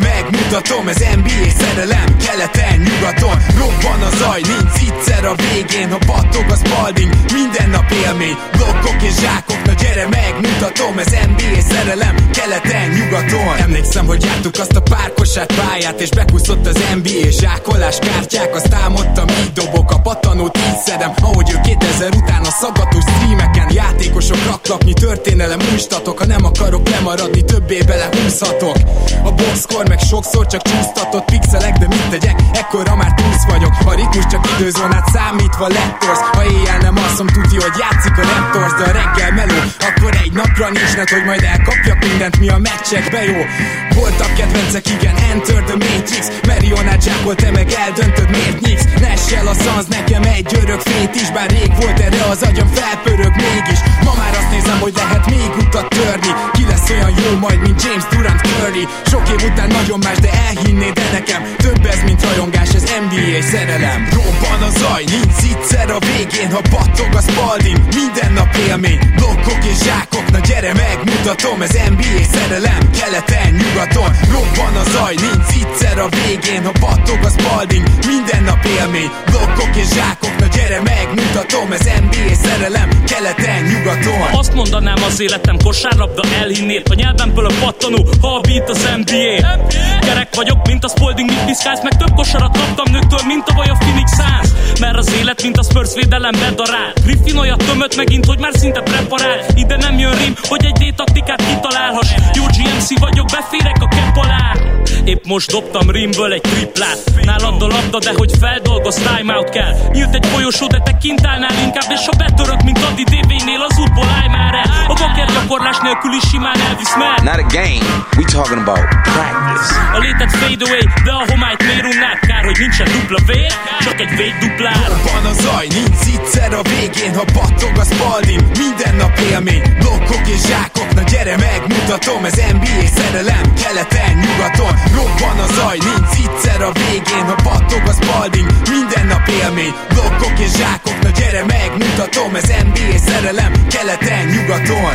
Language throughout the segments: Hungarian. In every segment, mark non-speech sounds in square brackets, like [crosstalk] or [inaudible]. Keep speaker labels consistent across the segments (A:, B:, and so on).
A: megmutatom Ez NBA szerelem, keleten, nyugaton Robban a zaj, nincs egyszer a végén Ha battog a spalding, minden nap élmény Blokkok és zsákok, gyere megmutatom Ez NBA szerelem, keleten, nyugaton. Emlékszem, hogy jártuk azt a párkosát pályát És bekuszott az NBA zsákolás kártyák. Azt álmodtam, így dobok a patanót, így szedem Ahogy ő 2000 után a szaggatós streameken Játékosok raklapnyi történelem. Újstatok Ha nem akarok lemaradni, többé bele húzhatok A boxkor meg sokszor csak csúsztatott pixelek De mit tegyek, ekkora már túsz vagyok. A ritmus csak időzónát számítva lettorsz Ha éjjel nem alszom, tudja, hogy játszik a Raptors De a reggel meló, akkor egy napra nincs net, hogy majd elkapjak mindent, mi a meccsekbe jó. Voltak kedvencek, igen, Enter the Matrix. Marionát zsákol, te meg eldöntöd, miért nyíksz. Nessel a szansz, nekem egy örök fét is Bár rég volt erre az agyam, felpörög mégis. Ma már azt nézem, hogy lehet még utat törni. Ki lesz olyan jó majd, mint James Durant Curry. Sok év után nagyon más, de elhinnéd de nekem Több ez, mint rajongás, ez NBA szerelem. Robban a zaj, nincs egyszer a végén Ha battog a spalding, minden nap élmény Blokkok és zsákok, na gyere megmutatom. Ez NBA szerelem, keleten, nyugaton. Robban a zaj, nincs egyszer a végén. Ha battog a spalding, minden nap élmény. Blokkok és zsákok, gyere megmutatom Ez NBA szerelem, keleten, nyugaton.
B: Azt mondanám az életem kosárlabda elhinnéd A nyelvemből a pattanó, ha a beat az NBA Gyerek vagyok, mint a Spalding, mit piszkálsz Meg több kosarat kaptam nőktől, mint a a Phoenix Suns. Mert az élet, mint a Spurs védelem bedarál. Griffin olyat tömött megint, hogy már szinte preparál. Ide nem jön rim, hogy egy D-taktikát kitalálhass. Jó GMC vagyok, beférek a kepp alá. Épp most dobtam rimből egy triplát. Nálad a labda, de hogy feldolgoz, timeout kell. Nyílt egy folyosó, de te kint állnál inkább És ha betörök, mint Adi DV-nél, az gyakorlás nélkül is simán elvisz mer
C: Not a game, we talking about practice.
B: A létet fade away, de a homályt miért? Kár, hogy nincsen dupla vér, csak egy véd duplár
A: Van a zaj, nincs egyszer a végén Ha battog a spalding, minden nap élmény Blokkok és zsákok, na gyere megmutatom Ez NBA szerelem, keleten, nyugaton Robban a zaj, nincs egyszer a végén Ha battog a spalding, minden nap élmény Blokkok és zsákok, na gyere megmutatom Ez NBA szerelem, keleten, nyugaton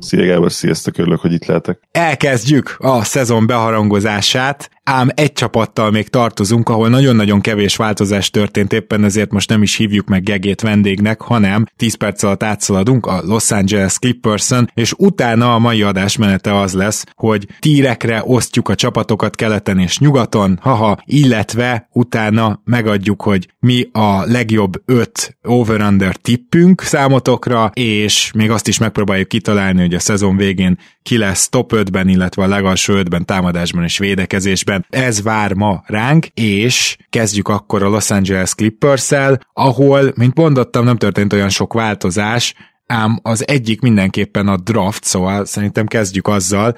D: Szia Gábor, sziasztok, örülök, hogy itt lehetek.
E: Elkezdjük a szezon beharangozását, ám egy csapattal még tartozunk, ahol nagyon-nagyon kevés változás történt, éppen ezért most nem is hívjuk meg Gegét vendégnek, hanem 10 perc alatt átszaladunk a Los Angeles clippers és utána a mai adásmenete az lesz, hogy tírekre osztjuk a csapatokat keleten és nyugaton, haha, illetve utána megadjuk, hogy mi a legjobb 5 over-under tippünk számotokra, és még azt is megpróbáljuk kitalálni, hogy a szezon végén ki lesz top 5-ben, illetve a legalsó 5-ben támadásban és védekezésben. Ez vár ma ránk, és kezdjük akkor a Los Angeles clippers ahol, mint mondottam, nem történt olyan sok változás, ám az egyik mindenképpen a draft, szóval szerintem kezdjük azzal.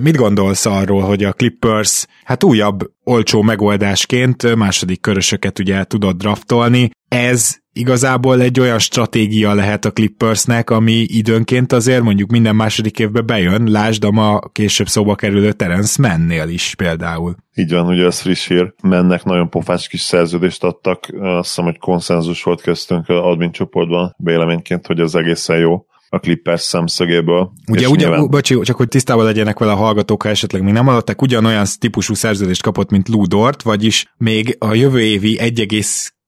E: Mit gondolsz arról, hogy a Clippers hát újabb olcsó megoldásként második körösöket ugye tudod draftolni, ez igazából egy olyan stratégia lehet a Clippersnek, ami időnként azért mondjuk minden második évben bejön, lásd a ma később szóba kerülő Terence Mennél is például.
D: Így van, ugye ez friss hír. Mennek nagyon pofás kis szerződést adtak, azt hiszem, hogy konszenzus volt köztünk admin csoportban. Véleményként, hogy az egészen jó a Clippers szemszögéből.
E: Ugye, ugye nyilván... bocsi, csak hogy tisztában legyenek vele a hallgatók, ha esetleg még nem hallották, ugyanolyan típusú szerződést kapott, mint Ludort, vagyis még a jövő évi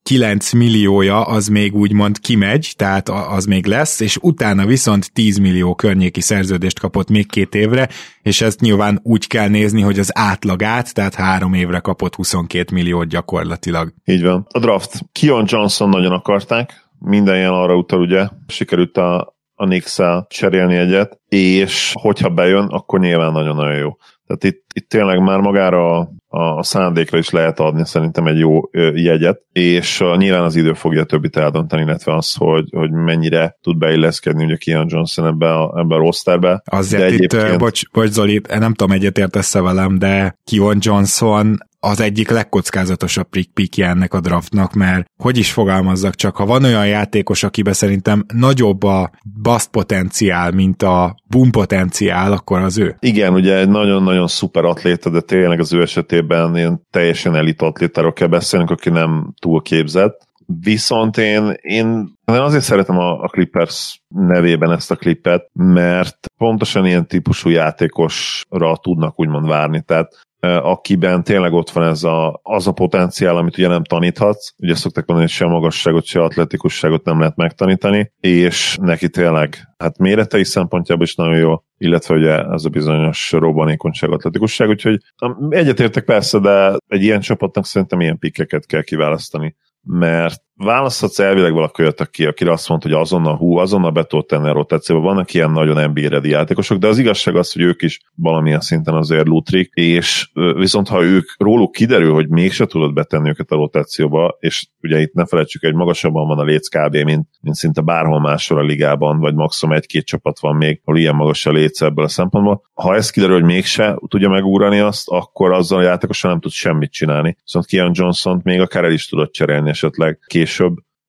E: 9 milliója az még úgymond kimegy, tehát az még lesz, és utána viszont 10 millió környéki szerződést kapott még két évre, és ezt nyilván úgy kell nézni, hogy az átlagát, tehát három évre kapott 22 milliót gyakorlatilag.
D: Így van. A draft. Kion Johnson nagyon akarták, minden jel arra utal, ugye, sikerült a, a knicks cserélni egyet, és hogyha bejön, akkor nyilván nagyon-nagyon jó. Tehát itt, itt tényleg már magára a, a szándékra is lehet adni szerintem egy jó jegyet, és uh, nyilván az idő fogja többit eldönteni, illetve az, hogy, hogy mennyire tud beilleszkedni ugye Kian Johnson ebbe a, ebbe a rosterbe.
E: Azért de itt, egyébként... bocs, bocs Zoli, nem tudom egyetértesz velem, de Kion Johnson az egyik legkockázatosabb pikje ennek a draftnak, mert hogy is fogalmazzak csak, ha van olyan játékos, akiben szerintem nagyobb a bust potenciál, mint a boom potenciál, akkor az ő.
D: Igen, ugye egy nagyon-nagyon szuper atléta, de tényleg az ő esetében ilyen teljesen elit atlétáról kell beszélnünk, aki nem túl képzett. Viszont én, én azért szeretem a, a Clippers nevében ezt a klipet, mert pontosan ilyen típusú játékosra tudnak úgymond várni. Tehát akiben tényleg ott van ez a, az a potenciál, amit ugye nem taníthatsz. Ugye szokták mondani, hogy se a magasságot, se atletikusságot nem lehet megtanítani, és neki tényleg hát méretei szempontjából is nagyon jó, illetve ugye ez a bizonyos robbanékonyság, atletikusság, úgyhogy egyetértek persze, de egy ilyen csapatnak szerintem ilyen pikkeket kell kiválasztani. Mert választhatsz elvileg valaki olyat, aki, akire azt mondta, hogy azonnal hú, azonnal be tudod tenni a rotációba. Vannak ilyen nagyon NBA játékosok, de az igazság az, hogy ők is valamilyen szinten azért lutrik, és viszont ha ők róluk kiderül, hogy mégse tudod betenni őket a rotációba, és ugye itt ne felejtsük, egy magasabban van a léc kb. mint, mint szinte bárhol máshol a ligában, vagy maximum egy-két csapat van még, ahol ilyen magas a léc ebből a szempontból. Ha ez kiderül, hogy mégse tudja megúrani azt, akkor azzal a játékosan nem tud semmit csinálni. Viszont Kian Johnson még akár el is tudott cserélni esetleg később,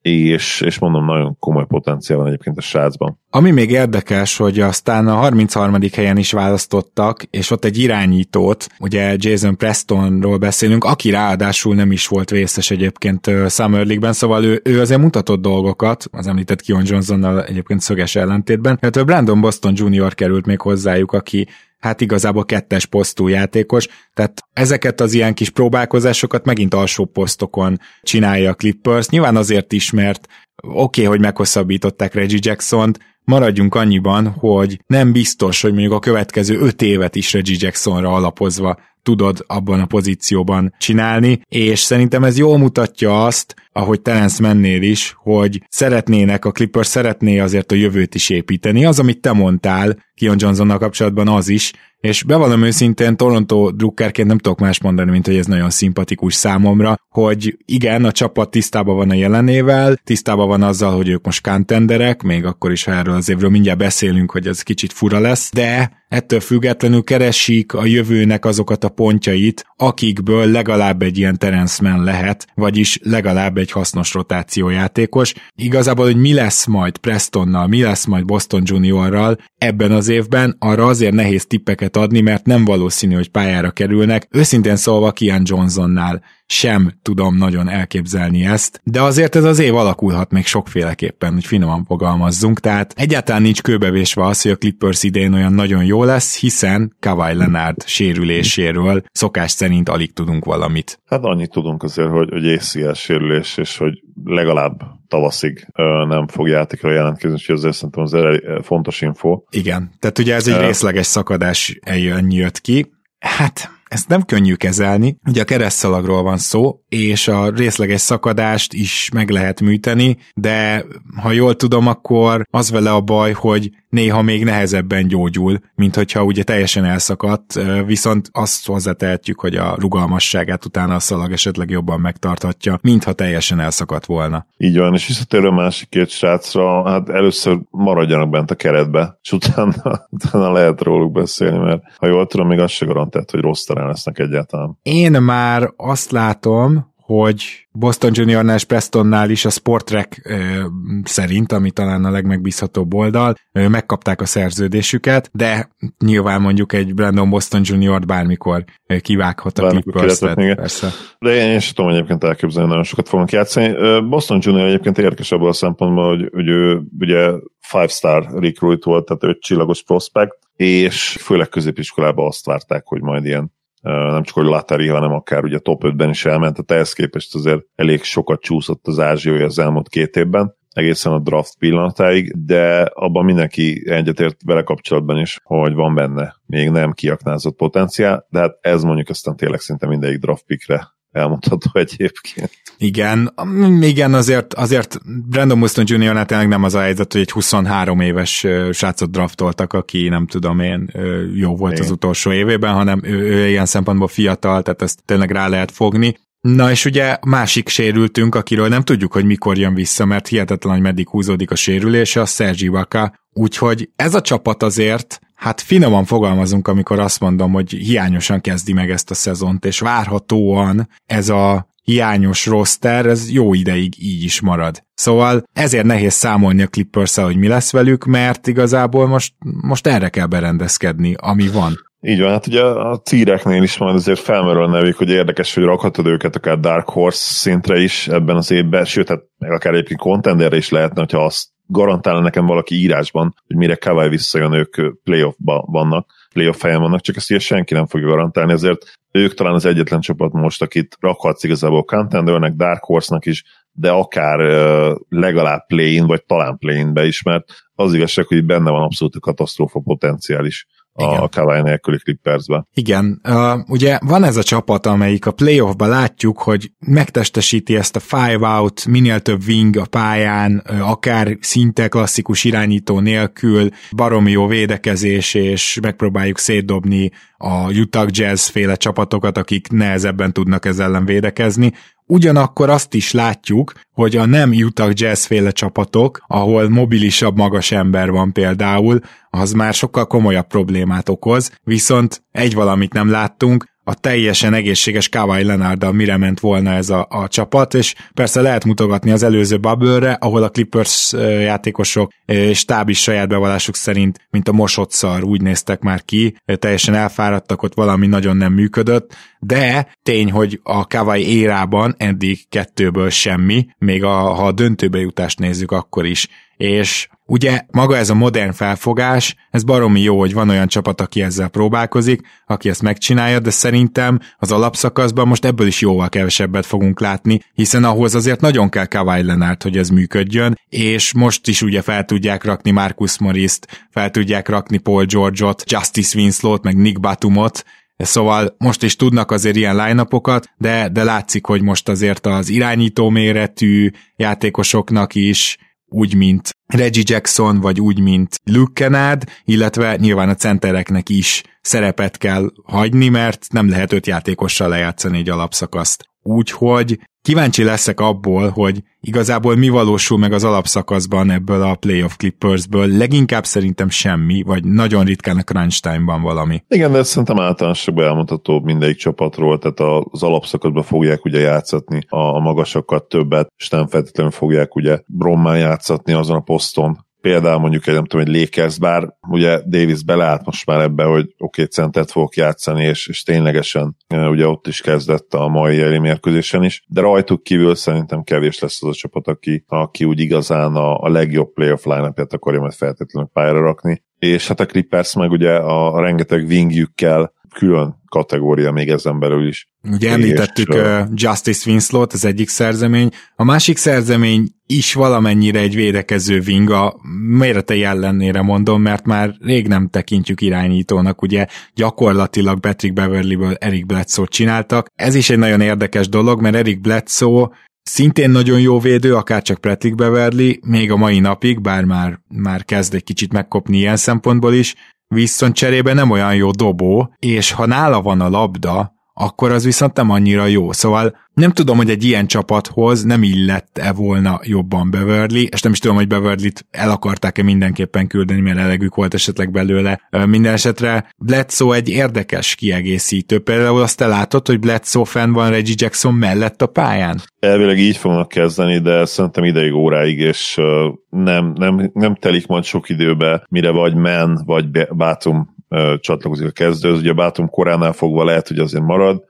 D: és, és mondom, nagyon komoly potenciál van egyébként a srácban.
E: Ami még érdekes, hogy aztán a 33. helyen is választottak, és ott egy irányítót, ugye Jason Prestonról beszélünk, aki ráadásul nem is volt vészes egyébként Summer League-ben, szóval ő, ő azért mutatott dolgokat, az említett Kion Johnsonnal egyébként szöges ellentétben, illetve Brandon Boston Jr. került még hozzájuk, aki hát igazából kettes posztú játékos, tehát ezeket az ilyen kis próbálkozásokat megint alsó posztokon csinálja a Clippers, nyilván azért is, mert oké, okay, hogy meghosszabbították Reggie Jackson-t, maradjunk annyiban, hogy nem biztos, hogy mondjuk a következő öt évet is Reggie Jacksonra alapozva tudod abban a pozícióban csinálni, és szerintem ez jól mutatja azt, ahogy Terence mennél is, hogy szeretnének, a Clippers szeretné azért a jövőt is építeni. Az, amit te mondtál Kion Johnsonnal kapcsolatban az is, és bevallom őszintén, Toronto drukkerként nem tudok más mondani, mint hogy ez nagyon szimpatikus számomra, hogy igen, a csapat tisztában van a jelenével, tisztában van azzal, hogy ők most contenderek, még akkor is, ha erről az évről mindjárt beszélünk, hogy ez kicsit fura lesz, de ettől függetlenül keresik a jövőnek azokat a pontjait, akikből legalább egy ilyen Terence Mann lehet, vagyis legalább egy hasznos rotációjátékos. Igazából, hogy mi lesz majd Prestonnal, mi lesz majd Boston Juniorral ebben az évben, arra azért nehéz tippeket adni, mert nem valószínű, hogy pályára kerülnek. Őszintén szólva Kian Johnsonnál sem tudom nagyon elképzelni ezt, de azért ez az év alakulhat még sokféleképpen, hogy finoman fogalmazzunk, tehát egyáltalán nincs kőbevésve az, hogy a Clippers idén olyan nagyon jó lesz, hiszen Kawhi Leonard sérüléséről szokás szerint alig tudunk valamit.
D: Hát annyit tudunk azért, hogy, hogy ACL sérülés, és hogy legalább tavaszig nem fog játékra jelentkezni, és ezért szerintem az fontos info.
E: Igen, tehát ugye ez egy részleges szakadás ennyi jött ki. Hát ezt nem könnyű kezelni, ugye a keresztszalagról van szó, és a részleges szakadást is meg lehet műteni, de ha jól tudom, akkor az vele a baj, hogy néha még nehezebben gyógyul, mint hogyha ugye teljesen elszakadt, viszont azt hozzátehetjük, hogy a rugalmasságát utána a szalag esetleg jobban megtarthatja, mintha teljesen elszakadt volna.
D: Így van, és visszatérő a másik két srácra, hát először maradjanak bent a keretbe, és utána, [laughs] utána lehet róluk beszélni, mert ha jól tudom, még az se garantált, hogy rossz terén lesznek egyáltalán.
E: Én már azt látom, hogy Boston Juniornál és Prestonnál is a Sportrek ö, szerint, ami talán a legmegbízhatóbb oldal, ö, megkapták a szerződésüket, de nyilván mondjuk egy Brandon Boston Junior bármikor ö, kivághat a clippers persze.
D: De én, én sem tudom egyébként elképzelni, nagyon sokat fognak játszani. Boston Junior egyébként érdekes abban a szempontból, hogy, hogy ő ugye five-star recruit volt, tehát ő csillagos prospect, és főleg középiskolában azt várták, hogy majd ilyen nem csak hogy Latari, hanem akár ugye top 5-ben is elment, tehát ehhez képest azért elég sokat csúszott az ázsiója az elmúlt két évben, egészen a draft pillanatáig, de abban mindenki egyetért vele kapcsolatban is, hogy van benne még nem kiaknázott potenciál, de hát ez mondjuk aztán tényleg szinte mindegyik draft pickre elmondható egyébként.
E: Igen, igen, azért, azért Brandon Muston Jr. tényleg nem az a helyzet, hogy egy 23 éves srácot draftoltak, aki nem tudom én jó volt igen. az utolsó évében, hanem ő, ő ilyen szempontból fiatal, tehát ezt tényleg rá lehet fogni. Na és ugye másik sérültünk, akiről nem tudjuk, hogy mikor jön vissza, mert hihetetlen, hogy meddig húzódik a sérülése, a Sergi Vaka. Úgyhogy ez a csapat azért hát finoman fogalmazunk, amikor azt mondom, hogy hiányosan kezdi meg ezt a szezont, és várhatóan ez a hiányos roster, ez jó ideig így is marad. Szóval ezért nehéz számolni a clippers hogy mi lesz velük, mert igazából most, most erre kell berendezkedni, ami van.
D: Így van, hát ugye a círeknél is majd azért felmerül a nevük, hogy érdekes, hogy rakhatod őket akár Dark Horse szintre is ebben az évben, sőt, hát meg akár egyébként contenderre is lehetne, hogyha azt garantálna nekem valaki írásban, hogy mire Kawai visszajön, ők playoffba vannak, playoff helyen vannak, csak ezt ugye senki nem fogja garantálni, ezért ők talán az egyetlen csapat most, akit rakhatsz igazából contendernek, Dark Horse-nak is, de akár legalább play vagy talán play be is, mert az igazság, hogy benne van abszolút a katasztrófa potenciális a Kawai nélküli Clippersbe.
E: Igen, uh, ugye van ez a csapat, amelyik a playoffban látjuk, hogy megtestesíti ezt a five out, minél több wing a pályán, akár szinte klasszikus irányító nélkül, baromi jó védekezés, és megpróbáljuk szétdobni a Utah Jazz féle csapatokat, akik nehezebben tudnak ezzel ellen védekezni. Ugyanakkor azt is látjuk, hogy a nem Utah Jazz féle csapatok, ahol mobilisabb magas ember van például, az már sokkal komolyabb problémát okoz, viszont egy valamit nem láttunk, a teljesen egészséges Kawhi Leonarddal mire ment volna ez a, a csapat, és persze lehet mutogatni az előző bubble ahol a Clippers játékosok és is saját bevallásuk szerint, mint a mosott szar, úgy néztek már ki, teljesen elfáradtak, ott valami nagyon nem működött, de tény, hogy a Kawai érában eddig kettőből semmi, még a, ha a döntőbe jutást nézzük, akkor is. És ugye maga ez a modern felfogás, ez baromi jó, hogy van olyan csapat, aki ezzel próbálkozik, aki ezt megcsinálja, de szerintem az alapszakaszban most ebből is jóval kevesebbet fogunk látni, hiszen ahhoz azért nagyon kell Kawhi Leonard, hogy ez működjön, és most is ugye fel tudják rakni Marcus Morris-t, fel tudják rakni Paul George-ot, Justice Winslow-t, meg Nick Batumot, Szóval most is tudnak azért ilyen line de, de látszik, hogy most azért az irányító méretű játékosoknak is úgy, mint Reggie Jackson, vagy úgy, mint Luke Kennard, illetve nyilván a centereknek is szerepet kell hagyni, mert nem lehet öt játékossal lejátszani egy alapszakaszt. Úgyhogy kíváncsi leszek abból, hogy igazából mi valósul meg az alapszakaszban ebből a playoff Clippersből. Leginkább szerintem semmi, vagy nagyon ritkán a crunch time-ban valami.
D: Igen, de ezt szerintem általánosabban elmondható mindegyik csapatról, tehát az alapszakaszban fogják ugye játszatni a magasokat többet, és nem feltétlenül fogják ugye brommán játszatni azon a poszton, például mondjuk egy, nem tudom, egy Lakers, bár ugye Davis beleállt most már ebbe, hogy oké, okay, centet fogok játszani, és, és ténylegesen ugye ott is kezdett a mai jeli mérkőzésen is, de rajtuk kívül szerintem kevés lesz az a csapat, aki, aki úgy igazán a, a legjobb playoff line akarja majd feltétlenül pályára rakni. És hát a Clippers meg ugye a, a rengeteg wingjükkel külön kategória még ezen belül is.
E: Ugye említettük uh, Justice Winslow-t, az egyik szerzemény. A másik szerzemény is valamennyire egy védekező wing, a méretei ellenére mondom, mert már rég nem tekintjük irányítónak, ugye gyakorlatilag Patrick Beverly-ből Eric Bledsoe csináltak. Ez is egy nagyon érdekes dolog, mert Eric Bledsoe Szintén nagyon jó védő, akár csak Patrick Beverly, még a mai napig, bár már, már kezd egy kicsit megkopni ilyen szempontból is, viszont cserébe nem olyan jó dobó, és ha nála van a labda, akkor az viszont nem annyira jó. Szóval nem tudom, hogy egy ilyen csapathoz nem illett-e volna jobban Beverly, és nem is tudom, hogy Beverly-t el akarták-e mindenképpen küldeni, mert elegük volt esetleg belőle. Minden esetre Bledsoe egy érdekes kiegészítő. Például azt te látod, hogy Bledsoe fenn van Reggie Jackson mellett a pályán?
D: Elvileg így fognak kezdeni, de szerintem ideig óráig, és nem, nem, nem telik majd sok időbe, mire vagy Men, vagy Bátum csatlakozik a kezdőhöz. Ugye Bátum koránál fogva lehet, hogy azért marad,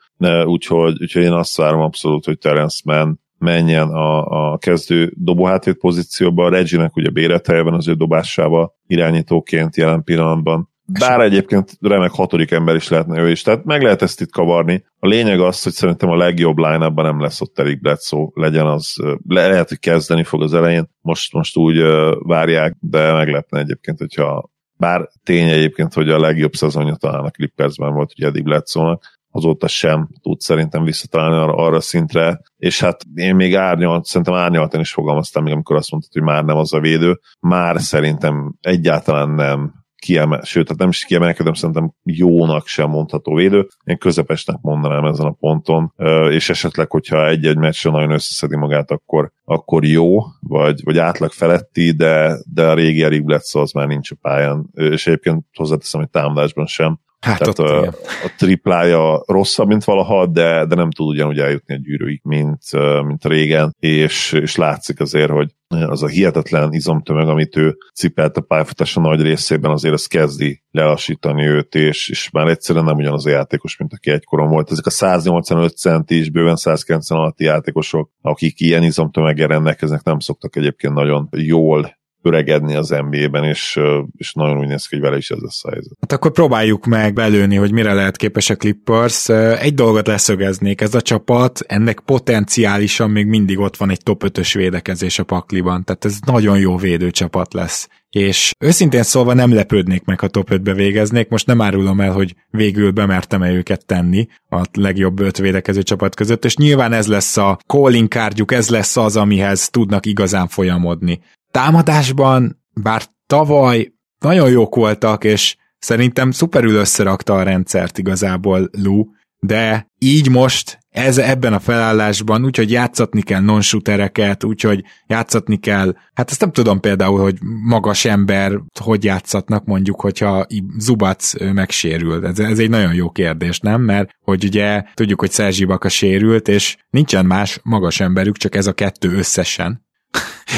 D: úgyhogy, úgyhogy én azt várom abszolút, hogy Terence Mann menjen a, a kezdő dobóhátét pozícióba, a Reginek ugye béreteljen az ő dobásával irányítóként jelen pillanatban. Bár egyébként remek hatodik ember is lehetne ő is, tehát meg lehet ezt itt kavarni. A lényeg az, hogy szerintem a legjobb line nem lesz ott Eric Bledsoe, legyen az, le, lehet, hogy kezdeni fog az elején, most, most úgy uh, várják, de meglepne egyébként, hogyha bár tény egyébként, hogy a legjobb szezonja talán a Clippersben volt ugye eddig Bledsoe-nak, azóta sem tud szerintem visszatalálni arra, arra szintre, és hát én még árnyalt, szerintem árnyaltan is fogalmaztam még, amikor azt mondtad, hogy már nem az a védő, már szerintem egyáltalán nem kiemel, sőt, tehát nem is kiemelkedem, szerintem jónak sem mondható védő. Én közepesnek mondanám ezen a ponton, és esetleg, hogyha egy-egy meccsre nagyon összeszedi magát, akkor, akkor jó, vagy, vagy átlag feletti, de, de a régi Eric Bledsoe az már nincs a pályán, és egyébként hozzáteszem, hogy támadásban sem. Hát Tehát ott, a, a triplája rosszabb, mint valaha, de, de nem tud ugyanúgy eljutni a gyűrűig, mint, mint régen, és, és látszik azért, hogy az a hihetetlen izomtömeg, amit ő cipelt a pályafutása nagy részében, azért az kezdi lelassítani őt, és, és már egyszerűen nem ugyanaz a játékos, mint aki egykoron volt. Ezek a 185 centi és bőven 190 alatti játékosok, akik ilyen izomtömeggel rendelkeznek, nem szoktak egyébként nagyon jól öregedni az NBA-ben, és, és nagyon úgy néz ki, hogy vele is ez lesz a helyzet.
E: Hát akkor próbáljuk meg belőni, hogy mire lehet képes a Clippers. Egy dolgot leszögeznék, ez a csapat, ennek potenciálisan még mindig ott van egy top 5-ös védekezés a pakliban, tehát ez nagyon jó védőcsapat lesz. És őszintén szólva nem lepődnék meg, ha top 5-be végeznék. Most nem árulom el, hogy végül bemertem-e őket tenni a legjobb öt védekező csapat között, és nyilván ez lesz a calling kártyuk, ez lesz az, amihez tudnak igazán folyamodni. Támadásban, bár tavaly nagyon jók voltak, és szerintem szuperül összerakta a rendszert igazából Lu, de így most ez ebben a felállásban, úgyhogy játszatni kell non-shootereket, úgyhogy játszatni kell, hát ezt nem tudom például, hogy magas ember hogy játszatnak mondjuk, hogyha Zubac megsérül. Ez, ez egy nagyon jó kérdés, nem? Mert hogy ugye tudjuk, hogy Szerzsi Baka sérült, és nincsen más magas emberük, csak ez a kettő összesen.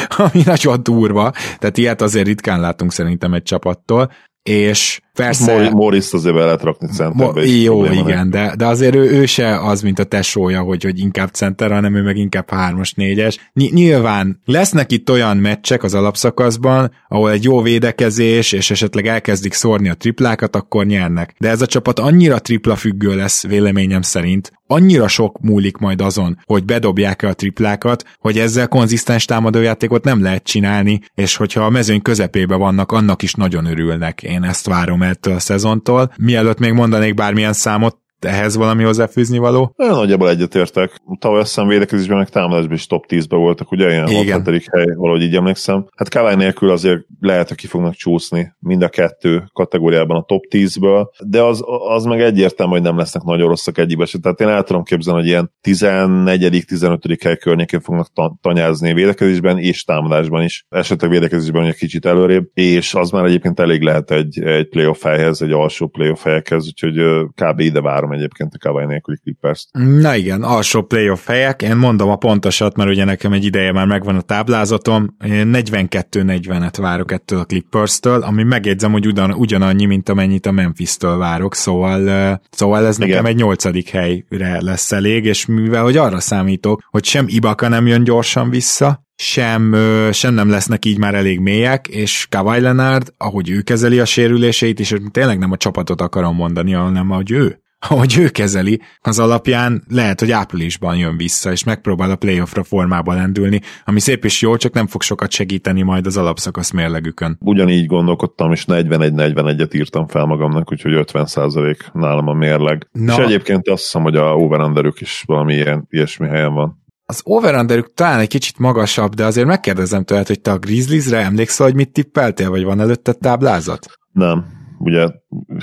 E: [laughs] ami nagyon durva, tehát ilyet azért ritkán látunk szerintem egy csapattól, és persze...
D: Morris azért be lehet rakni centerbe. Mo-
E: jó, igen, de, de azért ő, ő se az, mint a tesója, hogy, hogy inkább center, hanem ő meg inkább hármas, négyes. Ny- nyilván lesznek itt olyan meccsek az alapszakaszban, ahol egy jó védekezés, és esetleg elkezdik szórni a triplákat, akkor nyernek. De ez a csapat annyira tripla függő lesz, véleményem szerint, annyira sok múlik majd azon, hogy bedobják-e a triplákat, hogy ezzel konzisztens támadójátékot nem lehet csinálni, és hogyha a mezőny közepébe vannak, annak is nagyon örülnek. Én ezt várom ettől a szezontól. Mielőtt még mondanék bármilyen számot, ehhez valami hozzáfűzni való?
D: Nagyon nagyjából egyetértek. Tavaly azt hiszem védekezésben, meg támadásban is top 10-ben voltak, ugye ilyen 6 hely, valahogy így emlékszem. Hát Kawai nélkül azért lehet, hogy ki fognak csúszni mind a kettő kategóriában a top 10-ből, de az, az meg egyértelmű, hogy nem lesznek nagyon rosszak egyikbe se. Tehát én el tudom képzelni, hogy ilyen 14 15 hely környékén fognak tanyázni védekezésben és támadásban is. Esetleg védekezésben egy kicsit előrébb, és az már egyébként elég lehet egy, egy playoff helyhez, egy alsó playoff helyekhez, úgyhogy kb. ide várom egyébként a Kawai nélküli clippers
E: Na igen, alsó playoff helyek, én mondom a pontosat, mert ugye nekem egy ideje már megvan a táblázatom, én 42-40-et várok ettől a Clippers-től, ami megjegyzem, hogy ugyan, ugyanannyi, mint amennyit a Memphis-től várok, szóval, szóval ez igen. nekem egy nyolcadik helyre lesz elég, és mivel hogy arra számítok, hogy sem Ibaka nem jön gyorsan vissza, sem, sem nem lesznek így már elég mélyek, és Kawhi Leonard, ahogy ő kezeli a sérüléseit, és tényleg nem a csapatot akarom mondani, hanem ahogy ő ahogy ő kezeli, az alapján lehet, hogy áprilisban jön vissza, és megpróbál a playoffra formába lendülni, ami szép és jó, csak nem fog sokat segíteni majd az alapszakasz mérlegükön.
D: Ugyanígy gondolkodtam, és 41-41-et írtam fel magamnak, úgyhogy 50% nálam a mérleg. Na. És egyébként azt hiszem, hogy a over is valami ilyen, ilyesmi helyen van.
E: Az over talán egy kicsit magasabb, de azért megkérdezem tőled, hogy te a Grizzliesre emlékszel, hogy mit tippeltél, vagy van előtte táblázat?
D: Nem, ugye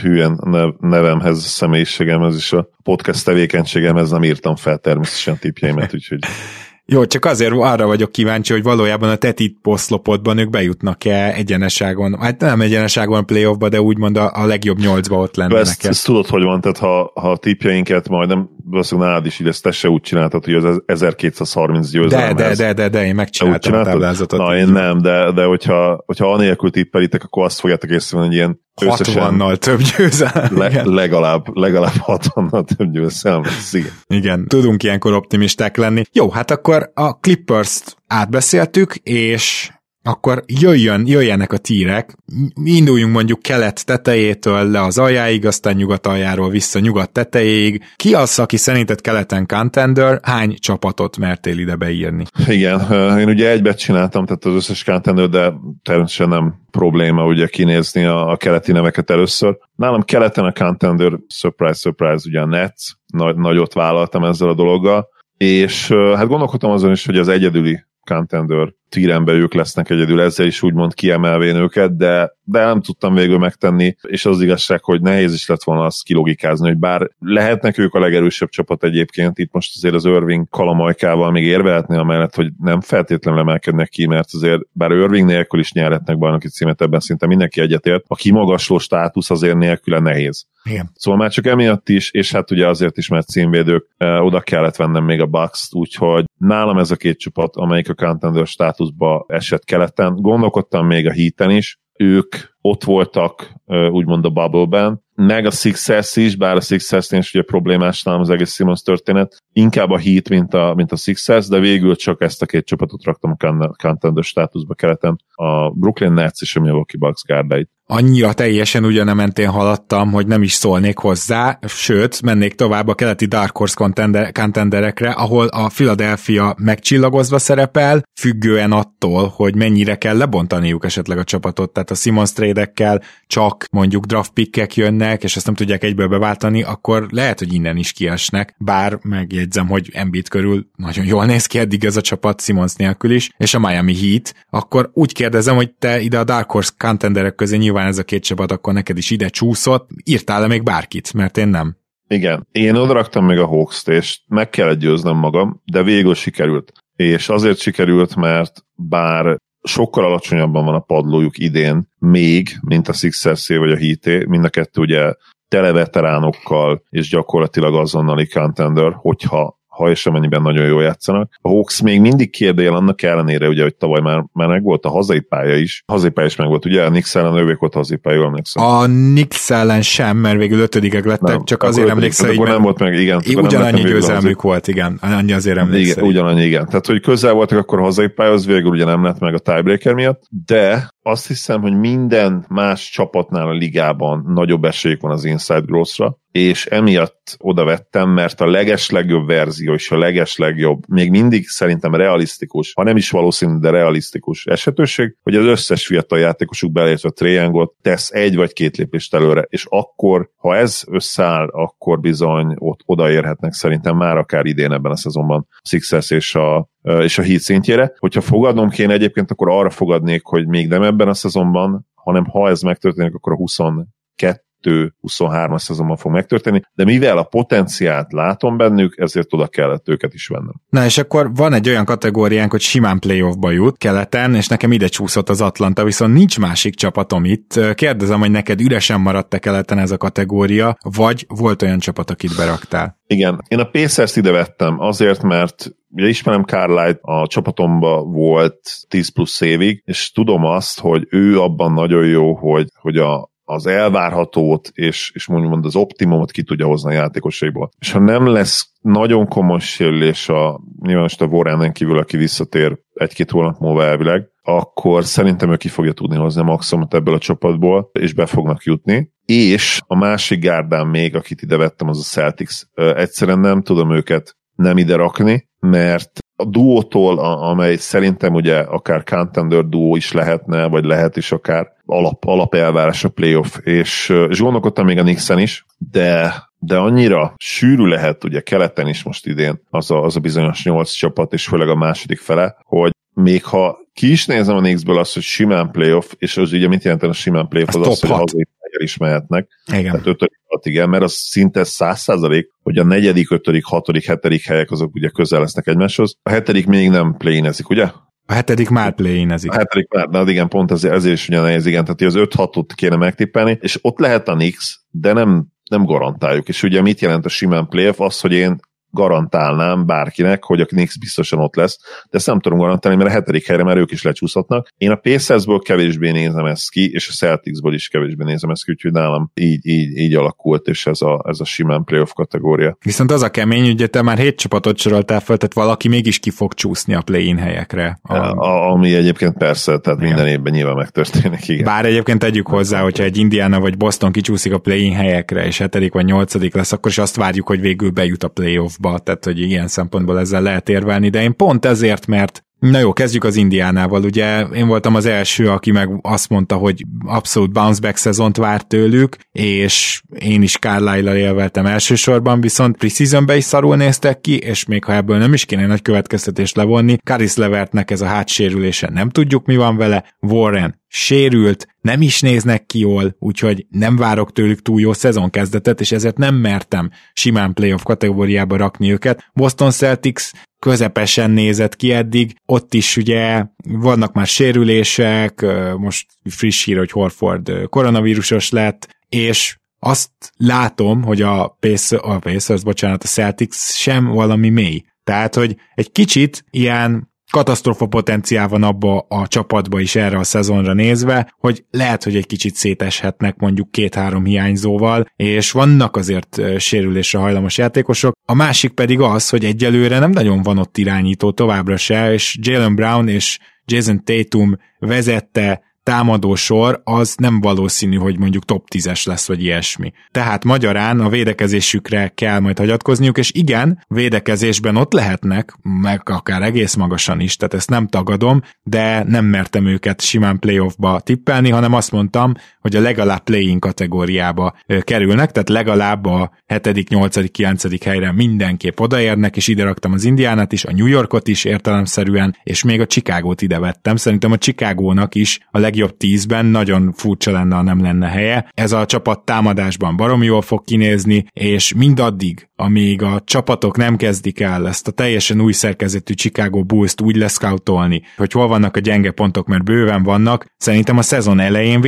D: hülyen nevemhez, személyiségemhez és a podcast tevékenységemhez nem írtam fel természetesen tipjeimet, úgyhogy [laughs]
E: jó, csak azért arra vagyok kíváncsi, hogy valójában a tetit poszlopodban ők bejutnak-e egyeneságon, hát nem egyeneságon playoffba, de úgymond a, a legjobb nyolcba ott lennének.
D: Ezt, ezt tudod, hogy van, tehát ha, ha a tipjeinket majdnem, valószínűleg nálad is így ezt te se úgy csináltad, hogy az 1230 győzelem.
E: De, de, de, de, de, én megcsináltam a táblázatot.
D: Na, én nem, de, de hogyha, hogyha anélkül tippelitek, akkor azt fogjátok észrevenni, hogy ilyen
E: 60-nal több győzelem.
D: Le, legalább, legalább 60-nal több győzelem.
E: Igen. Igen, tudunk ilyenkor optimisták lenni. Jó, hát akkor a Clippers-t átbeszéltük, és akkor jöjjön, jöjjenek a tírek, induljunk mondjuk kelet tetejétől le az aljáig, aztán nyugat aljáról vissza nyugat tetejéig. Ki az, aki szerinted keleten contender, hány csapatot mertél ide beírni?
D: Igen, én ugye egybe csináltam, tehát az összes contender, de természetesen nem probléma ugye kinézni a, a keleti neveket először. Nálam keleten a contender, surprise, surprise, ugye a Nets, nagy, nagyot vállaltam ezzel a dologgal, és hát gondolkodtam azon is, hogy az egyedüli contender tírembe ők lesznek egyedül, ezzel is úgymond kiemelvén őket, de, de nem tudtam végül megtenni, és az igazság, hogy nehéz is lett volna azt kilogikázni, hogy bár lehetnek ők a legerősebb csapat egyébként, itt most azért az Irving kalamajkával még érvehetné amellett, hogy nem feltétlenül emelkednek ki, mert azért bár Irving nélkül is nyerhetnek bajnoki címet, ebben szinte mindenki egyetért, a kimagasló státusz azért nélküle nehéz.
E: Igen.
D: Szóval már csak emiatt is, és hát ugye azért is, mert címvédők, eh, oda kellett vennem még a Bucks-t, úgyhogy nálam ez a két csapat, amelyik a contender státuszba esett keleten. Gondolkodtam még a híten is, ők ott voltak úgymond a bubble-ben, meg a Sixers is, bár a Sixers is ugye problémás nálam az egész Simmons történet, inkább a Heat, mint a, mint a Sixers, de végül csak ezt a két csapatot raktam a contender státuszba keleten, a Brooklyn Nets és a Milwaukee Bucks gárdait.
E: Annyira teljesen ugyan mentén haladtam, hogy nem is szólnék hozzá, sőt, mennék tovább a keleti Dark Horse contender, contenderekre, ahol a Philadelphia megcsillagozva szerepel, függően attól, hogy mennyire kell lebontaniuk esetleg a csapatot, tehát a Simons trade csak mondjuk draft pickek jönnek, és ezt nem tudják egyből beváltani, akkor lehet, hogy innen is kiesnek, bár megjegyzem, hogy Embiid körül nagyon jól néz ki eddig ez a csapat Simons nélkül is, és a Miami Heat, akkor úgy kérdezem, hogy te ide a Dark Horse contenderek közé nyilván ez a két csapat akkor neked is ide csúszott, írtál-e még bárkit, mert én nem.
D: Igen, én odaraktam még a hawks és meg kellett győznöm magam, de végül sikerült. És azért sikerült, mert bár sokkal alacsonyabban van a padlójuk idén még, mint a sixers vagy a heat mind a kettő ugye tele veteránokkal, és gyakorlatilag azonnali contender, hogyha ha és amennyiben nagyon jól játszanak. A Hawks még mindig kérdél annak ellenére, ugye, hogy tavaly már, már meg volt a hazai pálya is. A hazai pálya is meg volt, ugye? A Nix ellen ővék volt a hazai pálya, jól emlékszem.
E: A Nix ellen sem, mert végül ötödikek lettek, nem, csak azért emlékszem, hogy
D: nem volt meg, igen.
E: Ugyanannyi győzelmük volt, igen. Annyi azért emlékszem.
D: Igen, ugyanannyi, igen. Tehát, hogy közel voltak akkor a hazai az végül ugye nem lett meg a tiebreaker miatt, de azt hiszem, hogy minden más csapatnál a ligában nagyobb esélyük van az Inside Growth-ra, és emiatt oda vettem, mert a legeslegjobb verzió és a legeslegjobb, még mindig szerintem realisztikus, ha nem is valószínű, de realisztikus esetőség, hogy az összes fiatal játékosuk beleértve triangot tesz egy vagy két lépést előre, és akkor, ha ez összeáll, akkor bizony ott odaérhetnek szerintem már akár idén ebben a szezonban Sixers és a, és a Heat szintjére. Hogyha fogadnom kéne egyébként, akkor arra fogadnék, hogy még nem ebben a szezonban, hanem ha ez megtörténik, akkor a 22 23-as szezonban fog megtörténni, de mivel a potenciált látom bennük, ezért oda kellett őket is vennem.
E: Na és akkor van egy olyan kategóriánk, hogy simán playoffba jut keleten, és nekem ide csúszott az Atlanta, viszont nincs másik csapatom itt. Kérdezem, hogy neked üresen maradt-e keleten ez a kategória, vagy volt olyan csapat, akit beraktál?
D: Igen, én a Pacers ide vettem azért, mert ugye ismerem Carlisle, a csapatomba volt 10 plusz évig, és tudom azt, hogy ő abban nagyon jó, hogy, hogy a, az elvárhatót és, és mondjuk az optimumot ki tudja hozni a játékosaiból. És ha nem lesz nagyon komoly sérülés a, nyilván most a Warrenen kívül, aki visszatér egy-két hónap múlva elvileg, akkor szerintem ő ki fogja tudni hozni a maximumot ebből a csapatból, és be fognak jutni. És a másik gárdán még, akit ide vettem, az a Celtics. Egyszerűen nem tudom őket nem ide rakni, mert a duótól, amely szerintem ugye akár contender duó is lehetne, vagy lehet is akár alap, alapelvárás a playoff, és, és gondolkodtam még a Nixon is, de de annyira sűrű lehet ugye keleten is most idén az a, az a bizonyos nyolc csapat, és főleg a második fele, hogy még ha ki is nézem a Knicksből azt, hogy simán playoff, és az ugye mit jelent a simán playoff, az, az, az hogy hazai is mehetnek. Igen. Tehát ötödik, hat, igen, mert az szinte száz százalék, hogy a negyedik, ötödik, hatodik, hetedik helyek azok ugye közel lesznek egymáshoz. A hetedik még nem playnezik, ugye?
E: A hetedik már playnezik.
D: A hetedik már, de igen, pont ezért, ezért is ugye nehéz, igen, tehát az 5-6-ot kéne megtippelni, és ott lehet a Nix, de nem nem garantáljuk. És ugye mit jelent a simán playoff? Az, hogy én garantálnám bárkinek, hogy a Knicks biztosan ott lesz, de ezt nem tudom garantálni, mert a hetedik helyre már ők is lecsúszhatnak. Én a Pacersből kevésbé nézem ezt ki, és a Celticsból is kevésbé nézem ezt ki, úgyhogy nálam így, így, így alakult, és ez a, ez a simán playoff kategória.
E: Viszont az a kemény, ugye te már hét csapatot soroltál fel, tehát valaki mégis ki fog csúszni a play-in helyekre.
D: A... A, ami egyébként persze, tehát igen. minden évben nyilván megtörténik, igen.
E: Bár egyébként tegyük hozzá, hogyha egy Indiana vagy Boston kicsúszik a play-in helyekre, és hetedik vagy nyolcadik lesz, akkor is azt várjuk, hogy végül bejut a playoff ba tehát hogy ilyen szempontból ezzel lehet érvelni, de én pont ezért, mert Na jó, kezdjük az Indiánával. Ugye én voltam az első, aki meg azt mondta, hogy abszolút bounce back szezont várt tőlük, és én is Carlisle-lal élveltem elsősorban, viszont preseasonbe is szarul néztek ki, és még ha ebből nem is kéne nagy következtetést levonni, Karis Levertnek ez a hátsérülése nem tudjuk mi van vele, Warren sérült, nem is néznek ki jól, úgyhogy nem várok tőlük túl jó szezonkezdetet, és ezért nem mertem simán playoff kategóriába rakni őket. Boston Celtics közepesen nézett ki eddig, ott is ugye vannak már sérülések, most friss hír, hogy Horford koronavírusos lett, és azt látom, hogy a Pacers, a Pacers, bocsánat, a Celtics sem valami mély. Tehát, hogy egy kicsit ilyen katasztrofa potenciál van abba a csapatba is erre a szezonra nézve, hogy lehet, hogy egy kicsit széteshetnek mondjuk két-három hiányzóval, és vannak azért sérülésre hajlamos játékosok. A másik pedig az, hogy egyelőre nem nagyon van ott irányító továbbra se, és Jalen Brown és Jason Tatum vezette támadósor az nem valószínű, hogy mondjuk top 10-es lesz, vagy ilyesmi. Tehát magyarán a védekezésükre kell majd hagyatkozniuk, és igen, védekezésben ott lehetnek, meg akár egész magasan is, tehát ezt nem tagadom, de nem mertem őket simán playoffba tippelni, hanem azt mondtam, hogy a legalább play-in kategóriába kerülnek, tehát legalább a 7., 8., 9. helyre mindenképp odaérnek, és ide raktam az Indiánát is, a New Yorkot is értelemszerűen, és még a Chicagót ide vettem. Szerintem a Chicagónak is a legjobb tízben nagyon furcsa lenne, ha nem lenne helye. Ez a csapat támadásban baromi jól fog kinézni, és mindaddig, amíg a csapatok nem kezdik el ezt a teljesen új szerkezetű Chicago Bulls-t úgy leszkautolni, hogy hol vannak a gyenge pontok, mert bőven vannak, szerintem a szezon elején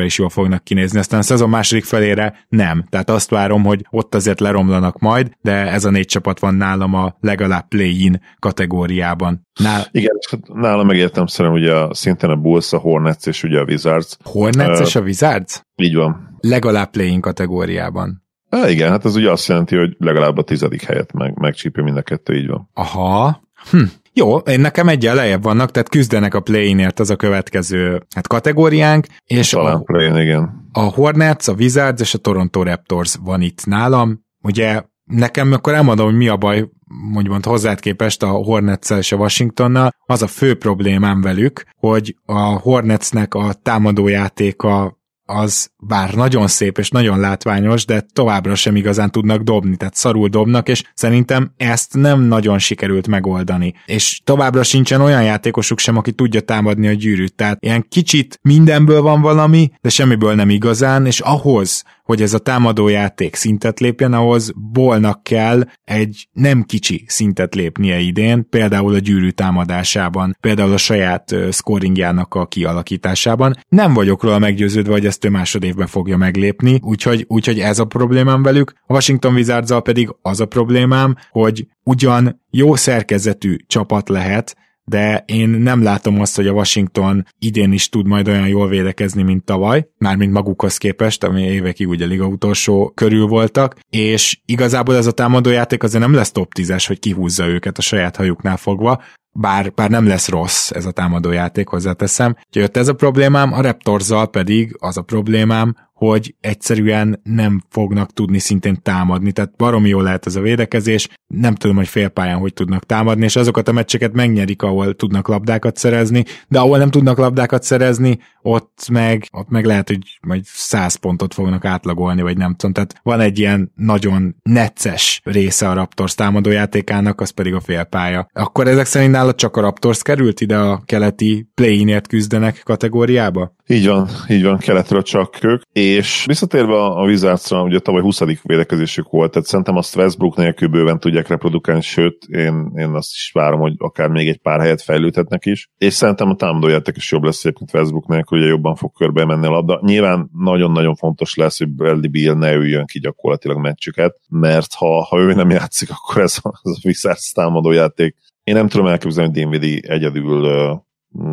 E: védekezésbe is jól fognak kinézni, aztán a szezon második felére nem. Tehát azt várom, hogy ott azért leromlanak majd, de ez a négy csapat van nálam a legalább play-in kategóriában.
D: Nál... Igen, nálam megértem szerintem ugye a, szintén a Bulls, a Hornets és ugye a Wizards.
E: Hornets uh, és a Wizards?
D: Így van.
E: Legalább play-in kategóriában.
D: Há, igen, hát ez ugye azt jelenti, hogy legalább a tizedik helyet meg, megcsípő mind a kettő, így van.
E: Aha. Hm. Jó, én nekem egy lejjebb vannak, tehát küzdenek a play-inért az a következő hát kategóriánk, és
D: Talán a, play igen.
E: a Hornets, a Wizards és a Toronto Raptors van itt nálam. Ugye nekem akkor elmondom, hogy mi a baj, mondjuk hozzád képest a hornets és a Washingtonnal, az a fő problémám velük, hogy a Hornetsnek a támadójátéka az bár nagyon szép és nagyon látványos, de továbbra sem igazán tudnak dobni, tehát szarul dobnak, és szerintem ezt nem nagyon sikerült megoldani. És továbbra sincsen olyan játékosuk sem, aki tudja támadni a gyűrűt, tehát ilyen kicsit mindenből van valami, de semmiből nem igazán, és ahhoz, hogy ez a támadójáték szintet lépjen, ahhoz bolnak kell egy nem kicsi szintet lépnie idén, például a gyűrű támadásában, például a saját scoringjának a kialakításában. Nem vagyok róla meggyőződve, hogy ezt ő másodévben fogja meglépni, úgyhogy, úgyhogy ez a problémám velük. A Washington wizards pedig az a problémám, hogy ugyan jó szerkezetű csapat lehet, de én nem látom azt, hogy a Washington idén is tud majd olyan jól védekezni, mint tavaly, mármint magukhoz képest, ami évekig ugye liga utolsó körül voltak, és igazából ez a támadójáték azért nem lesz top 10-es, hogy kihúzza őket a saját hajuknál fogva, bár, bár nem lesz rossz ez a támadójáték, hozzáteszem. Úgyhogy ez a problémám, a Raptorzal pedig az a problémám, hogy egyszerűen nem fognak tudni szintén támadni, tehát baromi jó lehet ez a védekezés, nem tudom, hogy félpályán hogy tudnak támadni, és azokat a meccseket megnyerik, ahol tudnak labdákat szerezni, de ahol nem tudnak labdákat szerezni, ott meg, ott meg lehet, hogy majd 100 pontot fognak átlagolni, vagy nem tudom, tehát van egy ilyen nagyon necces része a Raptors támadójátékának, az pedig a félpálya. Akkor ezek szerint nálad csak a Raptors került ide a keleti play-inért küzdenek kategóriába?
D: Így van, így van, keletről csak ők. És visszatérve a Wizardsra, ugye tavaly 20. védekezésük volt, tehát szerintem azt Westbrook nélkül bőven tudják reprodukálni, sőt, én, én azt is várom, hogy akár még egy pár helyet fejlődhetnek is. És szerintem a támadójáték is jobb lesz egyébként Westbrook nélkül, ugye jobban fog körbe menni a labda. Nyilván nagyon-nagyon fontos lesz, hogy Bradley Beal ne üljön ki gyakorlatilag meccsüket, mert ha, ha ő nem játszik, akkor ez ez a Wizards támadójáték én nem tudom elképzelni, hogy Dinwiddie egyedül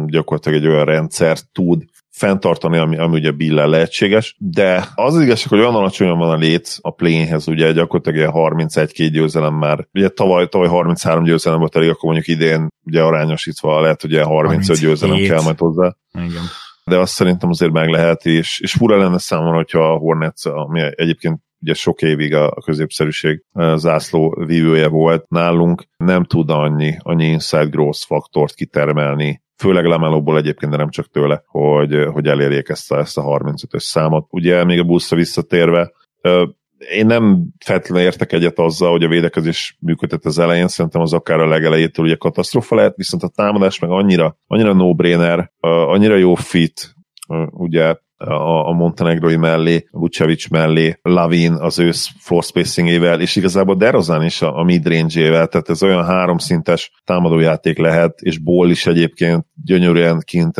D: gyakorlatilag egy olyan rendszer tud fenntartani, ami, ami ugye bill lehetséges, de az az igazság, hogy olyan alacsonyan van a lét a plénhez, ugye gyakorlatilag ilyen 31-2 győzelem már, ugye tavaly, tavaly 33 győzelem volt elég, akkor mondjuk idén ugye arányosítva lehet, hogy 35 győzelem kell majd hozzá.
E: Igen.
D: De azt szerintem azért meg lehet, és, és fura lenne számomra, hogyha a Hornets, ami egyébként ugye sok évig a középszerűség zászló vívője volt nálunk, nem tud annyi, annyi inside growth faktort kitermelni, főleg Lamelóból egyébként, de nem csak tőle, hogy, hogy elérjék ezt a, ezt a 35-ös számot. Ugye még a buszra visszatérve, én nem feltétlenül értek egyet azzal, hogy a védekezés működött az elején, szerintem az akár a legelejétől ugye katasztrofa lehet, viszont a támadás meg annyira, annyira no-brainer, annyira jó fit, ugye a, a montenegrói mellé, Vucevic mellé, Lavin az ő floor spacingével, és igazából Derozan is a, a midrange-ével, tehát ez olyan háromszintes támadójáték lehet, és Ból is egyébként gyönyörűen kint,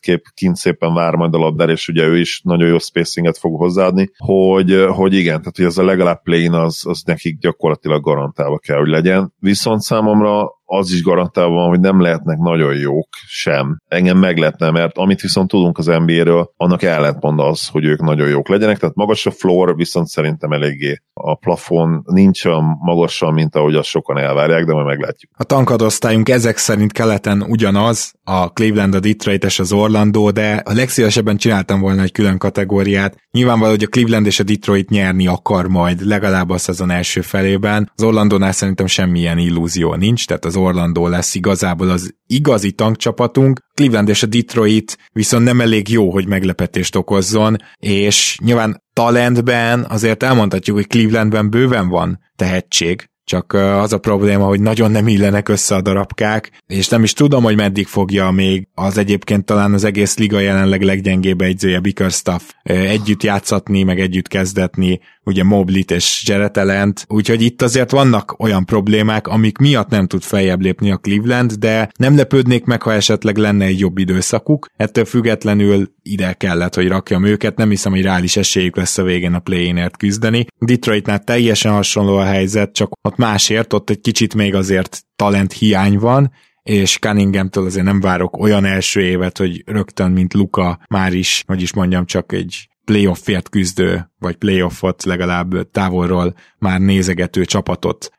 D: kép, kint szépen vár majd a labdára, és ugye ő is nagyon jó spacinget fog hozzáadni, hogy, hogy igen, tehát hogy ez a legalább play az, az nekik gyakorlatilag garantálva kell, hogy legyen. Viszont számomra az is garantálva van, hogy nem lehetnek nagyon jók sem. Engem meglepne, mert amit viszont tudunk az NBA-ről, annak ellentmond az, hogy ők nagyon jók legyenek, tehát magas a floor, viszont szerintem eléggé a plafon nincs olyan magasan, mint ahogy azt sokan elvárják, de majd meglátjuk.
E: A tankadosztályunk ezek szerint keleten ugyanaz, a Cleveland, a Detroit és az Orlando, de a legszívesebben csináltam volna egy külön kategóriát. Nyilvánvaló, hogy a Cleveland és a Detroit nyerni akar majd, legalább a szezon első felében. Az Orlandónál szerintem semmilyen illúzió nincs, tehát az Orlandó lesz igazából az igazi tankcsapatunk, Cleveland és a Detroit viszont nem elég jó, hogy meglepetést okozzon, és nyilván talentben azért elmondhatjuk, hogy Clevelandben bőven van tehetség, csak az a probléma, hogy nagyon nem illenek össze a darabkák, és nem is tudom, hogy meddig fogja még. Az egyébként talán az egész liga jelenleg leggyengébb egyzője Bickerstaff együtt játszatni, meg együtt kezdetni, ugye Moblit és Jeretelent, úgyhogy itt azért vannak olyan problémák, amik miatt nem tud feljebb lépni a Cleveland, de nem lepődnék meg, ha esetleg lenne egy jobb időszakuk, ettől függetlenül ide kellett, hogy rakjam őket, nem hiszem, hogy reális esélyük lesz a végén a play küzdeni. Detroitnál teljesen hasonló a helyzet, csak ott másért, ott egy kicsit még azért talent hiány van, és Cunninghamtől azért nem várok olyan első évet, hogy rögtön, mint Luka már is, hogy is mondjam, csak egy playoffért küzdő, vagy playoffot legalább távolról már nézegető csapatot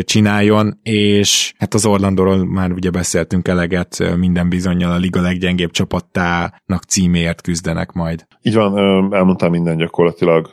E: csináljon, és hát az Orlandóról már ugye beszéltünk eleget, minden bizonyal a liga leggyengébb csapattának címéért küzdenek majd.
D: Így van, elmondtam minden gyakorlatilag,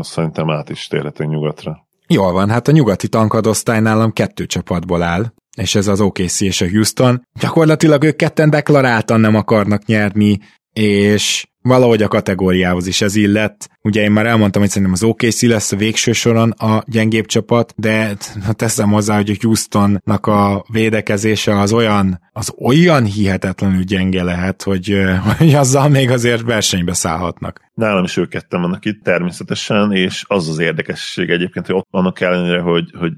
D: szerintem át is térhetünk nyugatra.
E: Jól van, hát a nyugati tankadosztály nálam kettő csapatból áll, és ez az OKC és a Houston. Gyakorlatilag ők ketten deklaráltan nem akarnak nyerni, és valahogy a kategóriához is ez illett. Ugye én már elmondtam, hogy szerintem az OKC lesz a végső soron a gyengébb csapat, de ha teszem hozzá, hogy a Houstonnak a védekezése az olyan, az olyan hihetetlenül gyenge lehet, hogy, [laughs] hogy azzal még azért versenybe szállhatnak.
D: Nálam is ők ketten vannak itt természetesen, és az az érdekesség egyébként, hogy ott vannak ellenére, hogy, hogy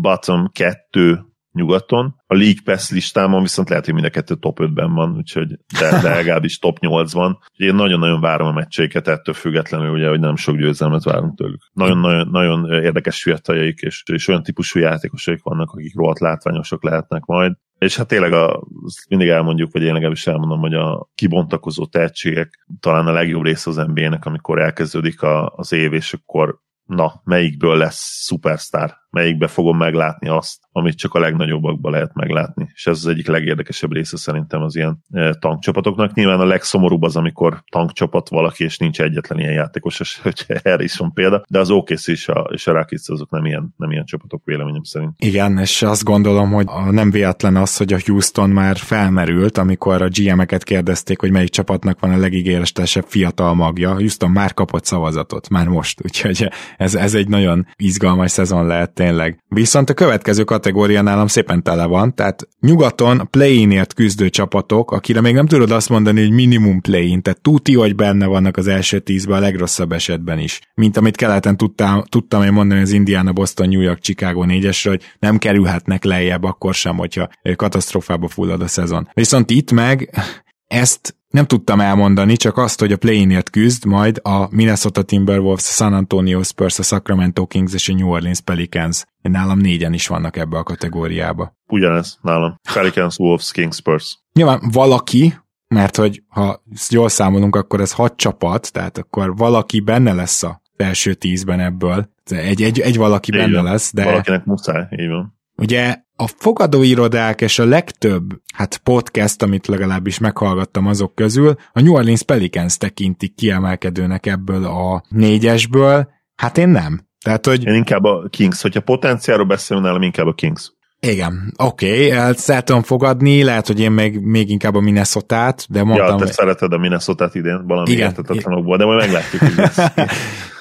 D: bottom kettő nyugaton. A League Pass listámon viszont lehet, hogy mind a kettő top 5-ben van, úgyhogy de, de legalábbis top 8 van. Úgyhogy én nagyon-nagyon várom a meccseiket, ettől függetlenül ugye, hogy nem sok győzelmet várunk tőlük. Nagyon-nagyon nagyon érdekes fiataljaik, és, és olyan típusú játékosaik vannak, akik rohadt látványosak lehetnek majd. És hát tényleg a, mindig elmondjuk, vagy én legalábbis elmondom, hogy a kibontakozó tehetségek talán a legjobb része az NBA-nek, amikor elkezdődik a, az év, és akkor na, melyikből lesz szupersztár, melyikbe fogom meglátni azt, amit csak a legnagyobbakban lehet meglátni. És ez az egyik legérdekesebb része szerintem az ilyen e, tankcsapatoknak. Nyilván a legszomorúbb az, amikor tankcsapat valaki, és nincs egyetlen ilyen játékos, hogy [laughs] erre is van példa, de az OKC és a, és a Rakic azok nem ilyen, nem ilyen csapatok véleményem szerint.
E: Igen, és azt gondolom, hogy nem véletlen az, hogy a Houston már felmerült, amikor a GM-eket kérdezték, hogy melyik csapatnak van a legígéretesebb fiatal magja. Houston már kapott szavazatot, már most, úgyhogy ez, ez egy nagyon izgalmas szezon lehet tényleg. Viszont a következő kategória nálam szépen tele van, tehát nyugaton play-inért küzdő csapatok, akire még nem tudod azt mondani, hogy minimum play-in, tehát tuti, hogy benne vannak az első tízben a legrosszabb esetben is. Mint amit keleten tudtam, tudtam én mondani az Indiana, Boston, New York, Chicago négyesre, hogy nem kerülhetnek lejjebb akkor sem, hogyha katasztrofába fullad a szezon. Viszont itt meg [laughs] ezt nem tudtam elmondani, csak azt, hogy a play-inért küzd majd a Minnesota Timberwolves, a San Antonio Spurs, a Sacramento Kings és a New Orleans Pelicans. Nálam négyen is vannak ebbe a kategóriába.
D: Ugyanez nálam. Pelicans, Wolves, Kings, Spurs.
E: Nyilván valaki, mert hogy ha jól számolunk, akkor ez hat csapat, tehát akkor valaki benne lesz a első tízben ebből. Egy, egy, egy valaki így benne van. lesz, de...
D: Valakinek muszáj, így van.
E: Ugye a fogadóirodák és a legtöbb hát podcast, amit legalábbis meghallgattam azok közül, a New Orleans Pelicans tekintik kiemelkedőnek ebből a négyesből, Hát én nem. Tehát, hogy...
D: Én inkább a Kings, hogyha potenciálról beszélünk nálam, inkább a Kings.
E: Igen, oké, okay, el tudom fogadni, lehet, hogy én még, még inkább a minnesota de mondtam...
D: Ja, te szereted a minnesota idén, valami Igen. értetetlenokból, de majd meglátjuk, hogy. [laughs]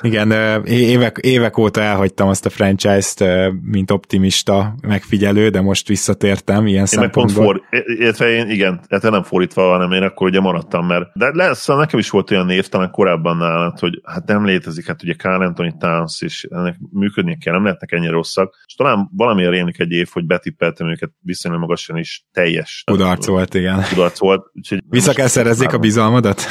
E: Igen, évek, évek óta elhagytam azt a franchise-t, mint optimista megfigyelő, de most visszatértem ilyen én szempontból. Meg
D: pont for, illetve én igen, hát nem fordítva, hanem én akkor ugye maradtam, mert de lesz, nekem is volt olyan név, talán korábban nálad, hogy hát nem létezik, hát ugye Carl Anthony Towns, és ennek működnie kell, nem lehetnek ennyire rosszak, és talán valamiért rémlik egy év, hogy betippeltem őket viszonylag magasan is teljes.
E: Kudarc volt, igen.
D: Kudarc volt.
E: Vissza kell szerezzék a bizalmadat?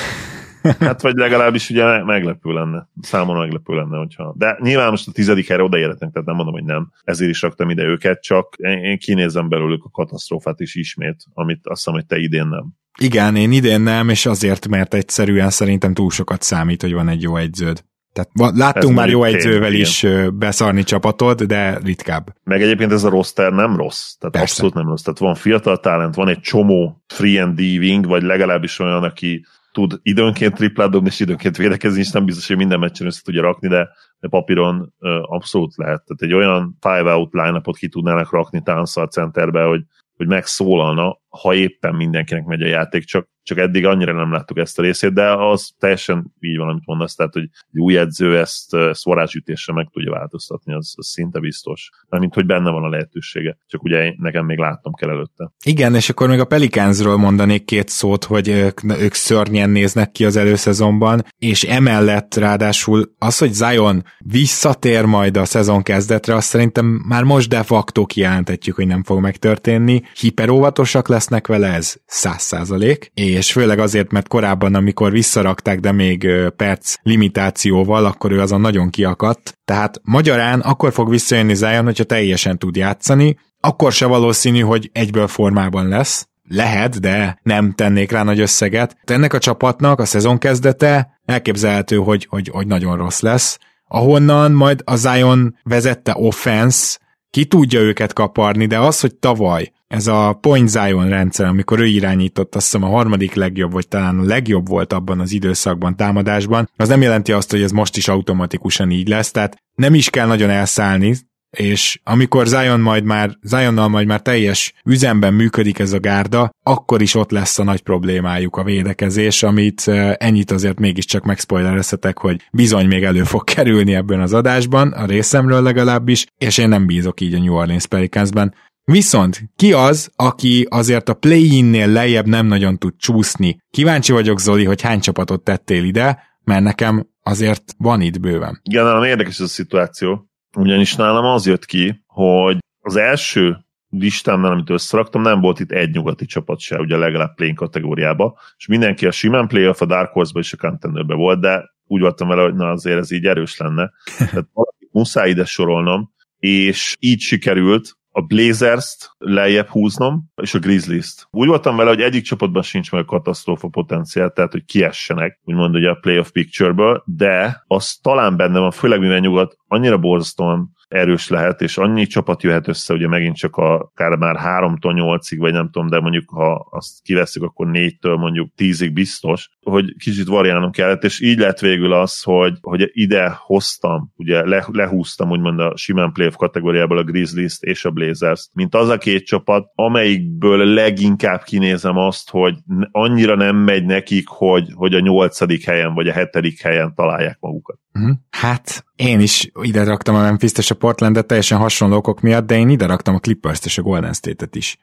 D: Hát vagy legalábbis ugye meglepő lenne. Számomra meglepő lenne, hogyha... De nyilván most a tizedik helyre odaérhetnek, tehát nem mondom, hogy nem. Ezért is raktam ide őket, csak én kinézem belőlük a katasztrófát is ismét, amit azt hiszem, hogy te idén nem.
E: Igen, én idén nem, és azért, mert egyszerűen szerintem túl sokat számít, hogy van egy jó egyződ. Tehát láttunk ez már jó egyzővel is igen. beszarni csapatod, de ritkább.
D: Meg egyébként ez a roster nem rossz. Tehát Persze. abszolút nem rossz. Tehát van fiatal talent, van egy csomó free and diving, vagy legalábbis olyan, aki tud időnként triplát dobni, és időnként védekezni, és nem biztos, hogy minden meccsen össze tudja rakni, de, de papíron abszolút lehet. Tehát egy olyan five-out line ki tudnának rakni Tánszal centerbe, hogy, hogy megszólalna, ha éppen mindenkinek megy a játék, csak csak eddig annyira nem láttuk ezt a részét, de az teljesen így van, amit mondasz, tehát, hogy egy új edző ezt, ezt varázsütésre meg tudja változtatni, az, az szinte biztos. mint hogy benne van a lehetősége, csak ugye nekem még látnom kell előtte.
E: Igen, és akkor még a Pelicansról mondanék két szót, hogy ők, ők szörnyen néznek ki az előszezonban, és emellett ráadásul az, hogy Zion visszatér majd a szezon kezdetre, azt szerintem már most de facto kijelenthetjük, hogy nem fog megtörténni. Hiperóvatosak lesznek vele, ez száz százalék, és főleg azért, mert korábban, amikor visszarakták, de még perc limitációval, akkor ő azon nagyon kiakadt. Tehát magyarán akkor fog visszajönni Zion, hogyha teljesen tud játszani, akkor se valószínű, hogy egyből formában lesz, lehet, de nem tennék rá nagy összeget. De ennek a csapatnak a szezon kezdete elképzelhető, hogy, hogy, hogy nagyon rossz lesz. Ahonnan majd a Zion vezette offense ki tudja őket kaparni, de az, hogy tavaly ez a Point Zion rendszer, amikor ő irányított, azt hiszem a harmadik legjobb, vagy talán a legjobb volt abban az időszakban támadásban, az nem jelenti azt, hogy ez most is automatikusan így lesz, tehát nem is kell nagyon elszállni, és amikor Zion majd már, Zionnal majd már teljes üzemben működik ez a gárda, akkor is ott lesz a nagy problémájuk a védekezés, amit ennyit azért mégiscsak megspoilerezhetek, hogy bizony még elő fog kerülni ebben az adásban, a részemről legalábbis, és én nem bízok így a New Orleans Pelicansben. Viszont ki az, aki azért a play-innél lejjebb nem nagyon tud csúszni? Kíváncsi vagyok, Zoli, hogy hány csapatot tettél ide, mert nekem azért van itt bőven.
D: Igen, nálam érdekes ez a szituáció, ugyanis nálam az jött ki, hogy az első listámnál, amit összeraktam, nem volt itt egy nyugati csapat se, ugye legalább play kategóriába, és mindenki a simán playoff, a Dark Horse-ba és a contenderbe volt, de úgy voltam vele, hogy na azért ez így erős lenne. Tehát muszáj ide sorolnom, és így sikerült, a Blazers-t lejjebb húznom, és a Grizzlies-t. Úgy voltam vele, hogy egyik csapatban sincs meg a katasztrófa potenciál, tehát hogy kiessenek, úgymond ugye a playoff picture-ből, de az talán benne van, főleg mivel nyugat annyira borzasztóan erős lehet, és annyi csapat jöhet össze, ugye megint csak a, akár már 3-tól 8-ig, vagy nem tudom, de mondjuk ha azt kiveszünk, akkor 4-től mondjuk 10-ig biztos, hogy kicsit variálnom kellett, és így lett végül az, hogy, hogy ide hoztam, ugye le, lehúztam úgymond a simán playoff kategóriából a Grizzlies-t és a Blazers-t, mint az a két csapat, amelyikből leginkább kinézem azt, hogy annyira nem megy nekik, hogy, hogy a nyolcadik helyen vagy a hetedik helyen találják magukat.
E: Mhm. Hát én is ide raktam a memphis a Portlandet teljesen hasonló okok miatt, de én ide raktam a Clippers-t és a Golden State-et is.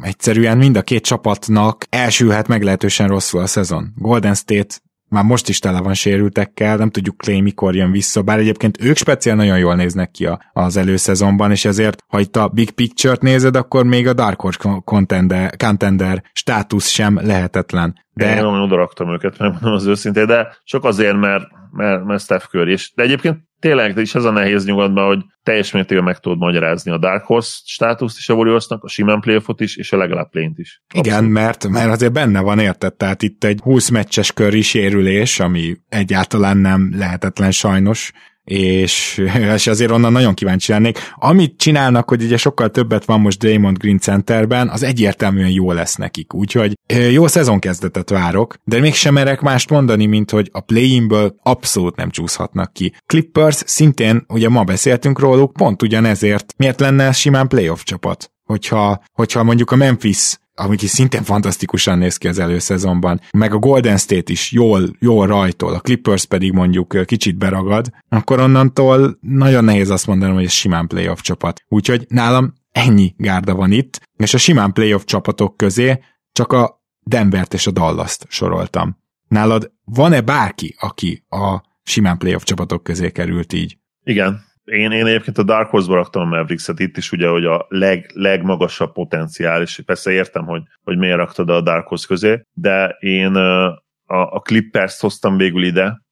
E: Egyszerűen mind a két csapatnak elsülhet meglehetősen rosszul a szezon. Golden State már most is tele van sérültekkel, nem tudjuk Clay mikor jön vissza, bár egyébként ők speciál nagyon jól néznek ki az előszezonban, és ezért, ha itt a big picture-t nézed, akkor még a Dark Horse contender, contender státusz sem lehetetlen.
D: De... Én nem oda raktam őket, mert mondom az őszintén, de csak azért, mert, mert, mert Steph Curry, és de egyébként tényleg is ez a nehéz nyugodban, hogy teljes mértékben meg tudod magyarázni a Dark Horse státuszt is a Warriorsnak, a simán playoffot is, és a legalább play is.
E: Abszolút. Igen, mert, mert azért benne van, érted? Tehát itt egy 20 meccses köri sérülés, ami egyáltalán nem lehetetlen sajnos, és, [laughs] és azért onnan nagyon kíváncsi lennék. Amit csinálnak, hogy ugye sokkal többet van most Draymond Green Centerben, az egyértelműen jó lesz nekik. Úgyhogy jó szezonkezdetet várok, de mégsem merek mást mondani, mint hogy a play-inből abszolút nem csúszhatnak ki. Clippers szintén, ugye ma beszéltünk róluk, pont ugyanezért. Miért lenne simán playoff csapat? Hogyha, hogyha mondjuk a Memphis amik is szintén fantasztikusan néz ki az előszezonban, meg a Golden State is jól, jól rajtol, a Clippers pedig mondjuk kicsit beragad, akkor onnantól nagyon nehéz azt mondanom, hogy ez simán playoff csapat. Úgyhogy nálam ennyi gárda van itt, és a simán playoff csapatok közé csak a Denvert és a Dallas-t soroltam. Nálad van-e bárki, aki a simán playoff csapatok közé került így?
D: Igen, én, én egyébként a Dark Horse-ba raktam a Mavericks-et itt is ugye, hogy a leg, legmagasabb potenciál, és persze értem, hogy, hogy miért raktad a Dark Horse közé, de én a, a Clippers hoztam végül ide,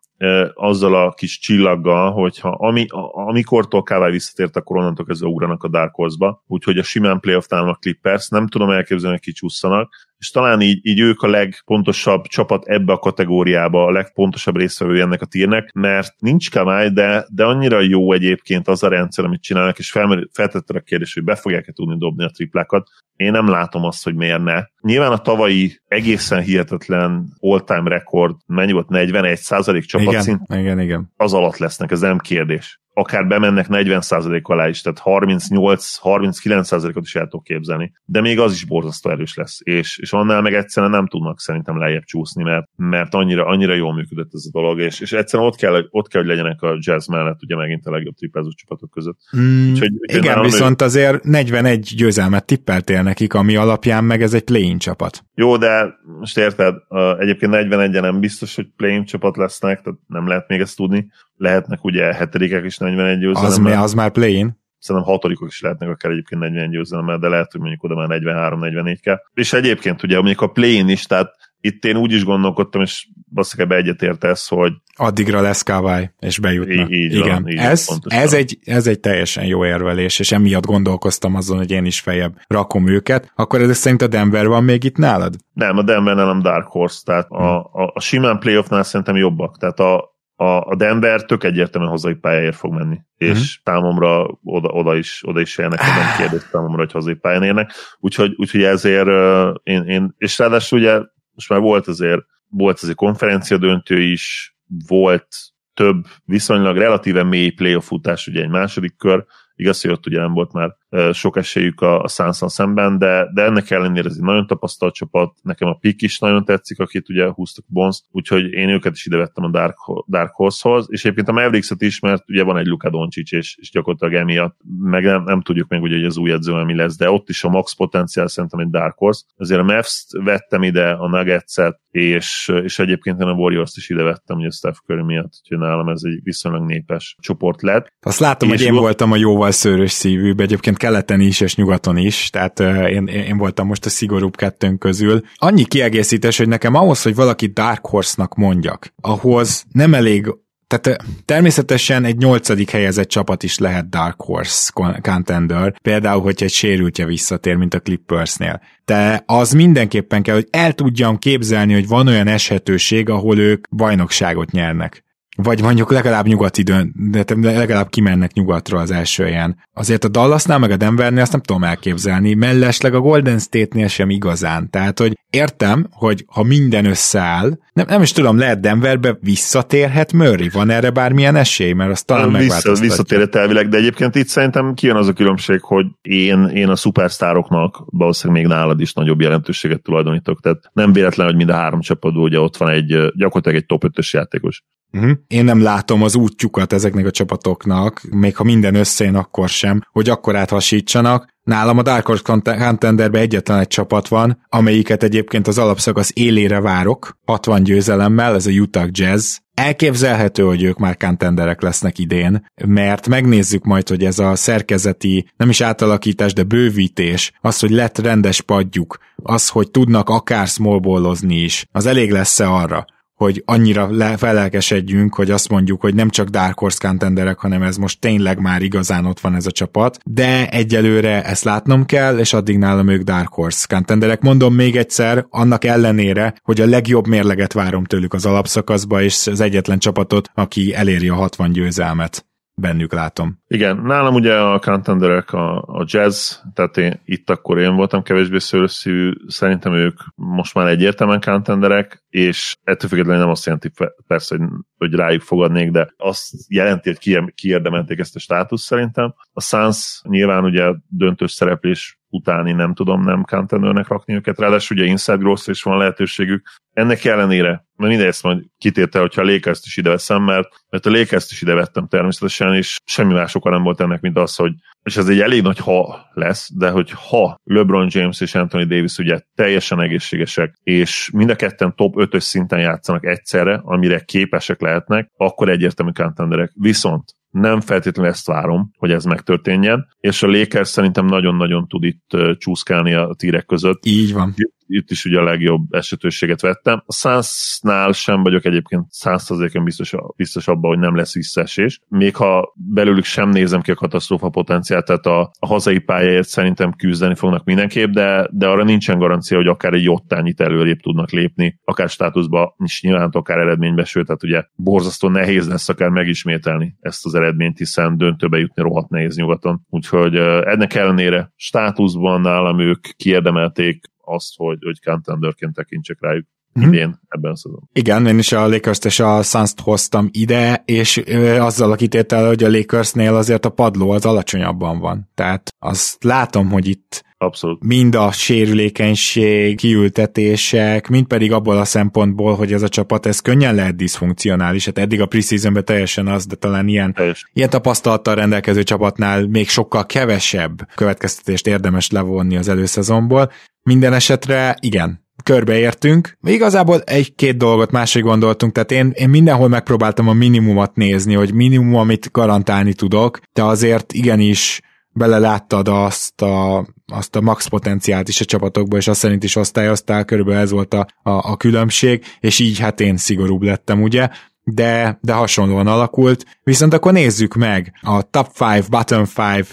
D: azzal a kis csillaggal, hogyha ami, amikortól Kává visszatért, akkor onnantól kezdve ugranak a Dark Horse-ba, úgyhogy a simán playoff a Clippers, nem tudom elképzelni, hogy kicsúszanak, és talán így, így ők a legpontosabb csapat ebbe a kategóriába, a legpontosabb részvevő ennek a tírnek, mert nincs Kamály, de, de annyira jó egyébként az a rendszer, amit csinálnak, és feltette a kérdés, hogy be fogják-e tudni dobni a triplákat. Én nem látom azt, hogy miért ne. Nyilván a tavalyi egészen hihetetlen all-time rekord, mennyi volt, 41 százalék csapatszint?
E: Igen, igen, igen.
D: Az alatt lesznek, ez nem kérdés akár bemennek 40% alá is, tehát 38-39%-ot is el tudok képzelni. De még az is borzasztó erős lesz, és, és annál meg egyszerűen nem tudnak szerintem lejjebb csúszni, mert, mert annyira, annyira jól működött ez a dolog, és, és egyszerűen ott kell, ott kell, hogy legyenek a jazz mellett, ugye megint a legjobb triplázó csapatok között.
E: Mm, úgyhogy, igen, viszont ő... azért 41 győzelmet tippeltél nekik, ami alapján meg ez egy play csapat.
D: Jó, de most érted, egyébként 41 nem biztos, hogy play csapat lesznek, tehát nem lehet még ezt tudni lehetnek ugye hetedikek is 41 győzelemmel.
E: Az, az már play-in?
D: Szerintem hatodikok is lehetnek akár egyébként 41 győzelemmel, de lehet, hogy mondjuk oda már 43-44 kell. És egyébként ugye mondjuk a play-in is, tehát itt én úgy is gondolkodtam, és valószínűleg egyetértesz, hogy
E: addigra lesz Kawai, és bejutna.
D: Így, így
E: Igen,
D: van, így
E: ez, ez, egy, ez egy teljesen jó érvelés, és emiatt gondolkoztam azon, hogy én is fejebb rakom őket. Akkor ez szerint a Denver van még itt nálad?
D: Nem, a Denver nem Dark Horse, tehát a, a, a simán playoffnál szerintem jobbak. Tehát a, a, a Denver tök egyértelműen hazai pályáért fog menni. És mm-hmm. számomra oda, oda, is, oda is élnek, nem kérdés számomra, hogy hazai pályán érnek. Úgyhogy, úgyhogy ezért uh, én, én, és ráadásul ugye most már volt azért, volt azért konferencia döntő is, volt több viszonylag relatíve mély playoff futás, ugye egy második kör, igaz, hogy ott ugye nem volt már sok esélyük a, a Sansan szemben, de, de ennek ellenére ez egy nagyon tapasztalt csapat, nekem a Pik is nagyon tetszik, akit ugye húztak Bonst, úgyhogy én őket is ide vettem a Dark, Dark Horse-hoz, és egyébként a Mavericks-et is, mert ugye van egy Luka Doncic, és, és gyakorlatilag emiatt, meg nem, nem tudjuk még ugye, hogy az új edző mi lesz, de ott is a max potenciál szerintem egy Dark Horse. Ezért a Mavs-t vettem ide, a Nuggets-et, és, és egyébként én a Warriors-t is ide vettem, ugye Steph Curry miatt, úgyhogy nálam ez egy viszonylag népes csoport lett.
E: Azt látom, és hogy én voltam a jóval szőrös szívűbb, egyébként keleten is és nyugaton is, tehát én, én voltam most a szigorúbb kettőnk közül. Annyi kiegészítés, hogy nekem ahhoz, hogy valaki Dark Horse-nak mondjak, ahhoz nem elég tehát természetesen egy nyolcadik helyezett csapat is lehet Dark Horse contender, például, hogyha egy sérültje visszatér, mint a Clippersnél. De az mindenképpen kell, hogy el tudjam képzelni, hogy van olyan eshetőség, ahol ők bajnokságot nyernek vagy mondjuk legalább nyugati dönt, de legalább kimennek nyugatra az első helyen. Azért a Dallasnál meg a Denvernél azt nem tudom elképzelni, mellesleg a Golden State-nél sem igazán. Tehát, hogy értem, hogy ha minden összeáll, nem, nem is tudom, lehet Denverbe visszatérhet Murray? Van erre bármilyen esély? Mert azt talán
D: Vissza, Visszatérhet elvileg, de egyébként itt szerintem kijön az a különbség, hogy én, én a szupersztároknak valószínűleg még nálad is nagyobb jelentőséget tulajdonítok. Tehát nem véletlen, hogy mind a három csapatból ugye ott van egy gyakorlatilag egy top 5-ös játékos.
E: Uh-huh. Én nem látom az útjukat ezeknek a csapatoknak, még ha minden összejön, akkor sem, hogy akkor áthasítsanak. Nálam a Dark Horse Contenderben egyetlen egy csapat van, amelyiket egyébként az alapszakasz élére várok, 60 győzelemmel, ez a Utah Jazz. Elképzelhető, hogy ők már contenderek lesznek idén, mert megnézzük majd, hogy ez a szerkezeti, nem is átalakítás, de bővítés, az, hogy lett rendes padjuk, az, hogy tudnak akár smallballozni is, az elég lesz-e arra, hogy annyira le, felelkesedjünk, hogy azt mondjuk, hogy nem csak Dark Horse contenderek, hanem ez most tényleg már igazán ott van ez a csapat, de egyelőre ezt látnom kell, és addig nálam ők Dark Horse contenderek. Mondom még egyszer, annak ellenére, hogy a legjobb mérleget várom tőlük az alapszakaszba, és az egyetlen csapatot, aki eléri a 60 győzelmet bennük látom.
D: Igen, nálam ugye a contenderek a, a jazz, tehát én, itt akkor én voltam kevésbé szőrösszű, szerintem ők most már egyértelműen contenderek, és ettől függetlenül nem azt jelenti persze, hogy, hogy rájuk fogadnék, de azt jelenti, hogy kiérdemelték ezt a státuszt szerintem. A Suns nyilván ugye döntős szereplés utáni nem tudom nem contendernek rakni őket, ráadásul ugye inside growth is van lehetőségük. Ennek ellenére, mert mindegy ezt majd kitérte, hogyha a lakers is ide veszem, mert, mert a lakers is ide vettem természetesen, és semmi más oka nem volt ennek, mint az, hogy és ez egy elég nagy ha lesz, de hogy ha LeBron James és Anthony Davis ugye teljesen egészségesek, és mind a ketten top 5-ös szinten játszanak egyszerre, amire képesek lehetnek, akkor egyértelmű contenderek. Viszont nem feltétlenül ezt várom, hogy ez megtörténjen, és a Lakers szerintem nagyon-nagyon tud itt csúszkálni a tírek között.
E: Így van
D: itt is ugye a legjobb esetőséget vettem. A Sunsnál sem vagyok egyébként százszerzéken biztos, biztos abban, hogy nem lesz visszaesés. Még ha belőlük sem nézem ki a katasztrófa potenciált, tehát a, a hazai pályáért szerintem küzdeni fognak mindenképp, de, de arra nincsen garancia, hogy akár egy jottányit előrébb tudnak lépni, akár státuszba, is nyilván akár eredménybe, sőt, tehát ugye borzasztó nehéz lesz akár megismételni ezt az eredményt, hiszen döntőbe jutni rohadt nehéz nyugaton. Úgyhogy ennek ellenére státuszban nálam ők kiérdemelték azt, hogy, hogy contenderként tekintsek rájuk mm-hmm. idén ebben a szezonban.
E: Igen, én is a lakers és a suns hoztam ide, és ö, azzal a kitétel, hogy a Lakersnél azért a padló az alacsonyabban van. Tehát azt látom, hogy itt
D: Abszolút.
E: Mind a sérülékenység, kiültetések, mind pedig abból a szempontból, hogy ez a csapat, ez könnyen lehet diszfunkcionális. Hát eddig a preseasonben teljesen az, de talán ilyen, ilyen tapasztalattal rendelkező csapatnál még sokkal kevesebb következtetést érdemes levonni az előszezonból. Minden esetre igen, körbeértünk. Igazából egy-két dolgot máshogy gondoltunk, tehát én, én mindenhol megpróbáltam a minimumot nézni, hogy minimum, amit garantálni tudok, de azért igenis beleláttad azt a, azt a max potenciált is a csapatokba, és azt szerint is osztályoztál, körülbelül ez volt a, a, a különbség, és így hát én szigorúbb lettem, ugye? De, de hasonlóan alakult. Viszont akkor nézzük meg a top 5, bottom 5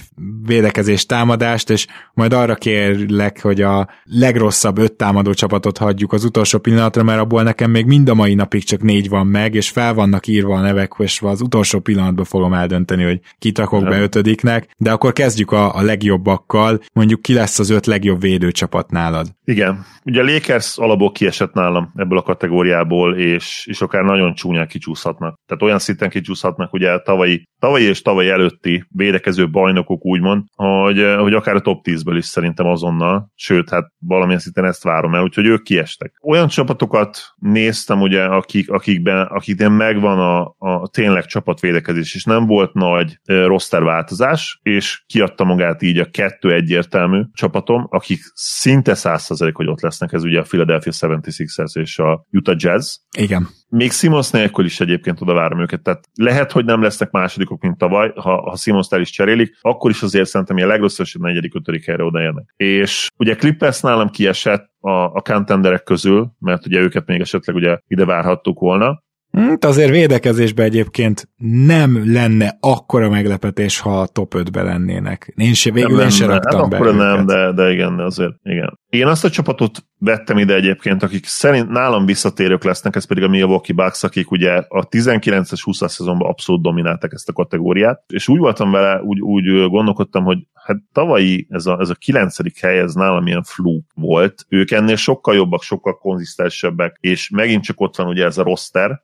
E: védekezés támadást, és majd arra kérlek, hogy a legrosszabb öt támadó csapatot hagyjuk az utolsó pillanatra, mert abból nekem még mind a mai napig csak négy van meg, és fel vannak írva a nevek, és az utolsó pillanatban fogom eldönteni, hogy kit rakok be ötödiknek, de akkor kezdjük a, a legjobbakkal, mondjuk ki lesz az öt legjobb védőcsapat nálad.
D: Igen, ugye a Lakers alapból kiesett nálam ebből a kategóriából, és, és akár nagyon csúnyán kicsúszhatnak. Tehát olyan szinten kicsúszhatnak, ugye tavalyi, tavalyi és tavalyi előtti védekező bajnokok úgymond, hogy, hogy akár a top 10-ből is szerintem azonnal, sőt, hát valamilyen szinten ezt várom el, úgyhogy ők kiestek. Olyan csapatokat néztem, ugye, akik, akikben, akikben megvan a, a tényleg csapatvédekezés, és nem volt nagy roster változás, és kiadta magát így a kettő egyértelmű csapatom, akik szinte 100% hogy ott lesznek, ez ugye a Philadelphia 76ers és a Utah Jazz.
E: Igen.
D: Még Simons nélkül is egyébként oda várom őket, tehát lehet, hogy nem lesznek másodikok, mint tavaly, ha, ha Simons is cserélik, akkor is azért szerintem ilyen legrosszabb negyedik, ötödik helyre odaérnek. És ugye Clippers nálam kiesett a, a contenderek közül, mert ugye őket még esetleg ugye ide várhattuk volna,
E: Hát azért védekezésben egyébként nem lenne akkora meglepetés, ha a top 5-be lennének. Én se, végül nem én se raktam hát be
D: akkor nem, de, de igen, azért igen. Én azt a csapatot vettem ide egyébként, akik szerint nálam visszatérők lesznek, ez pedig a Milwaukee Bucks, akik ugye a 19-es 20 szezonban abszolút domináltak ezt a kategóriát, és úgy voltam vele, úgy, úgy gondolkodtam, hogy hát tavalyi ez a, ez a kilencedik hely, ez nálam ilyen fluk volt. Ők ennél sokkal jobbak, sokkal konzisztensebbek, és megint csak ott van ugye ez a roster,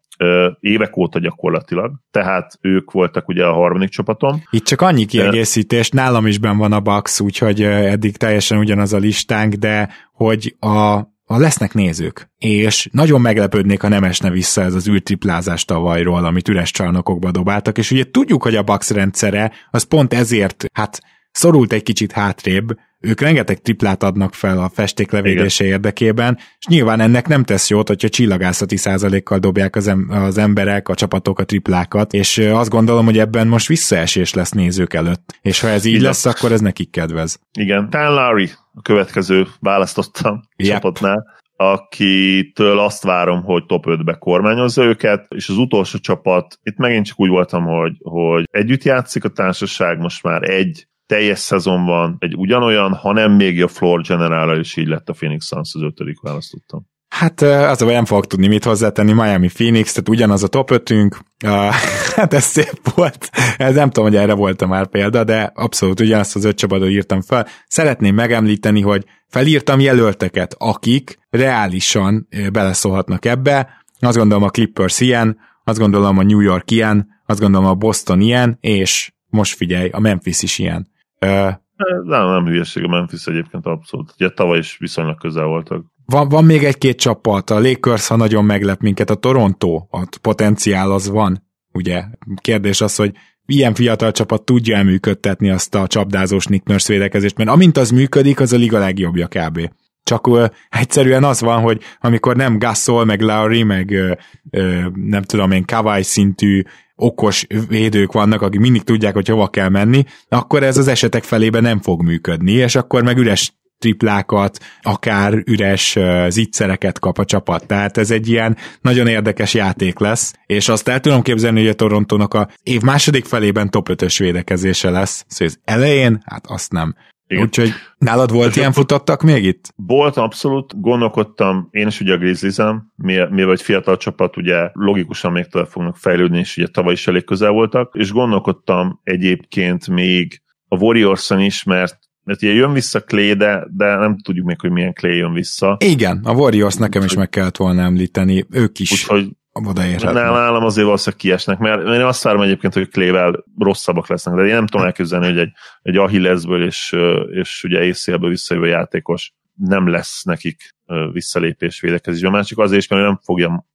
D: évek óta gyakorlatilag, tehát ők voltak ugye a harmadik csapatom.
E: Itt csak annyi kiegészítés, nálam is ben van a Bucks, úgyhogy eddig teljesen ugyanaz a listánk, de hogy a a lesznek nézők, és nagyon meglepődnék, ha nem esne vissza ez az űrtriplázás tavalyról, amit üres csarnokokba dobáltak, és ugye tudjuk, hogy a Bucks rendszere az pont ezért, hát szorult egy kicsit hátrébb, ők rengeteg triplát adnak fel a festék levédése Igen. érdekében, és nyilván ennek nem tesz jót, hogyha csillagászati százalékkal dobják az, em- az emberek, a csapatok a triplákat, és azt gondolom, hogy ebben most visszaesés lesz nézők előtt. És ha ez így Igen. lesz, akkor ez nekik kedvez.
D: Igen, Tan Larry a következő választottam yep. csapatnál akitől azt várom, hogy top 5-be kormányozza őket, és az utolsó csapat, itt megint csak úgy voltam, hogy, hogy együtt játszik a társaság, most már egy teljes szezon van, egy ugyanolyan, hanem még a floor general is így lett a Phoenix Suns, az ötödik választottam.
E: Hát az a nem fogok tudni mit hozzátenni, Miami Phoenix, tehát ugyanaz a top 5 uh, [laughs] hát ez szép volt. Ez nem tudom, hogy erre volt már példa, de abszolút ugyanazt az öt csapatot írtam fel. Szeretném megemlíteni, hogy felírtam jelölteket, akik reálisan beleszólhatnak ebbe. Azt gondolom a Clippers ilyen, azt gondolom a New York ilyen, azt gondolom a Boston ilyen, és most figyelj, a Memphis is ilyen.
D: Nem, nem hülyeség a Memphis egyébként abszolút. Ugye tavaly is viszonylag közel voltak.
E: Van, van még egy-két csapat, a Lakers, ha nagyon meglep minket, a Toronto, a potenciál az van, ugye? Kérdés az, hogy ilyen fiatal csapat tudja működtetni azt a csapdázós Nick Nurse védekezést, mert amint az működik, az a liga legjobbja kb. Csak ö, egyszerűen az van, hogy amikor nem Gasol, meg Lowry, meg ö, ö, nem tudom én, Kawai szintű okos védők vannak, akik mindig tudják, hogy hova kell menni, akkor ez az esetek felében nem fog működni, és akkor meg üres triplákat, akár üres zicsereket kap a csapat. Tehát ez egy ilyen nagyon érdekes játék lesz, és azt el tudom képzelni, hogy a Torontónak a év második felében top 5-ös védekezése lesz. Szóval az elején, hát azt nem. Igen. Úgyhogy nálad volt ilyen futottak még itt?
D: Volt abszolút, gondolkodtam, én is ugye a Grizzlies-em, mi, vagy fiatal csapat, ugye logikusan még tovább fognak fejlődni, és ugye tavaly is elég közel voltak, és gondolkodtam egyébként még a warriors is, mert mert ugye jön vissza Clay, de, de nem tudjuk még, hogy milyen Clay jön vissza.
E: Igen, a Warriors nekem is meg kellett volna említeni, ők is
D: Úgyhogy odaérhetnek. Nálam azért valószínűleg kiesnek, mert én azt várom egyébként, hogy Clével rosszabbak lesznek, de én nem tudom elképzelni, hogy egy, egy Achillesből és, és ugye észélből visszajövő játékos nem lesz nekik visszalépés védekezésben. Már csak azért is, mert nem fogja,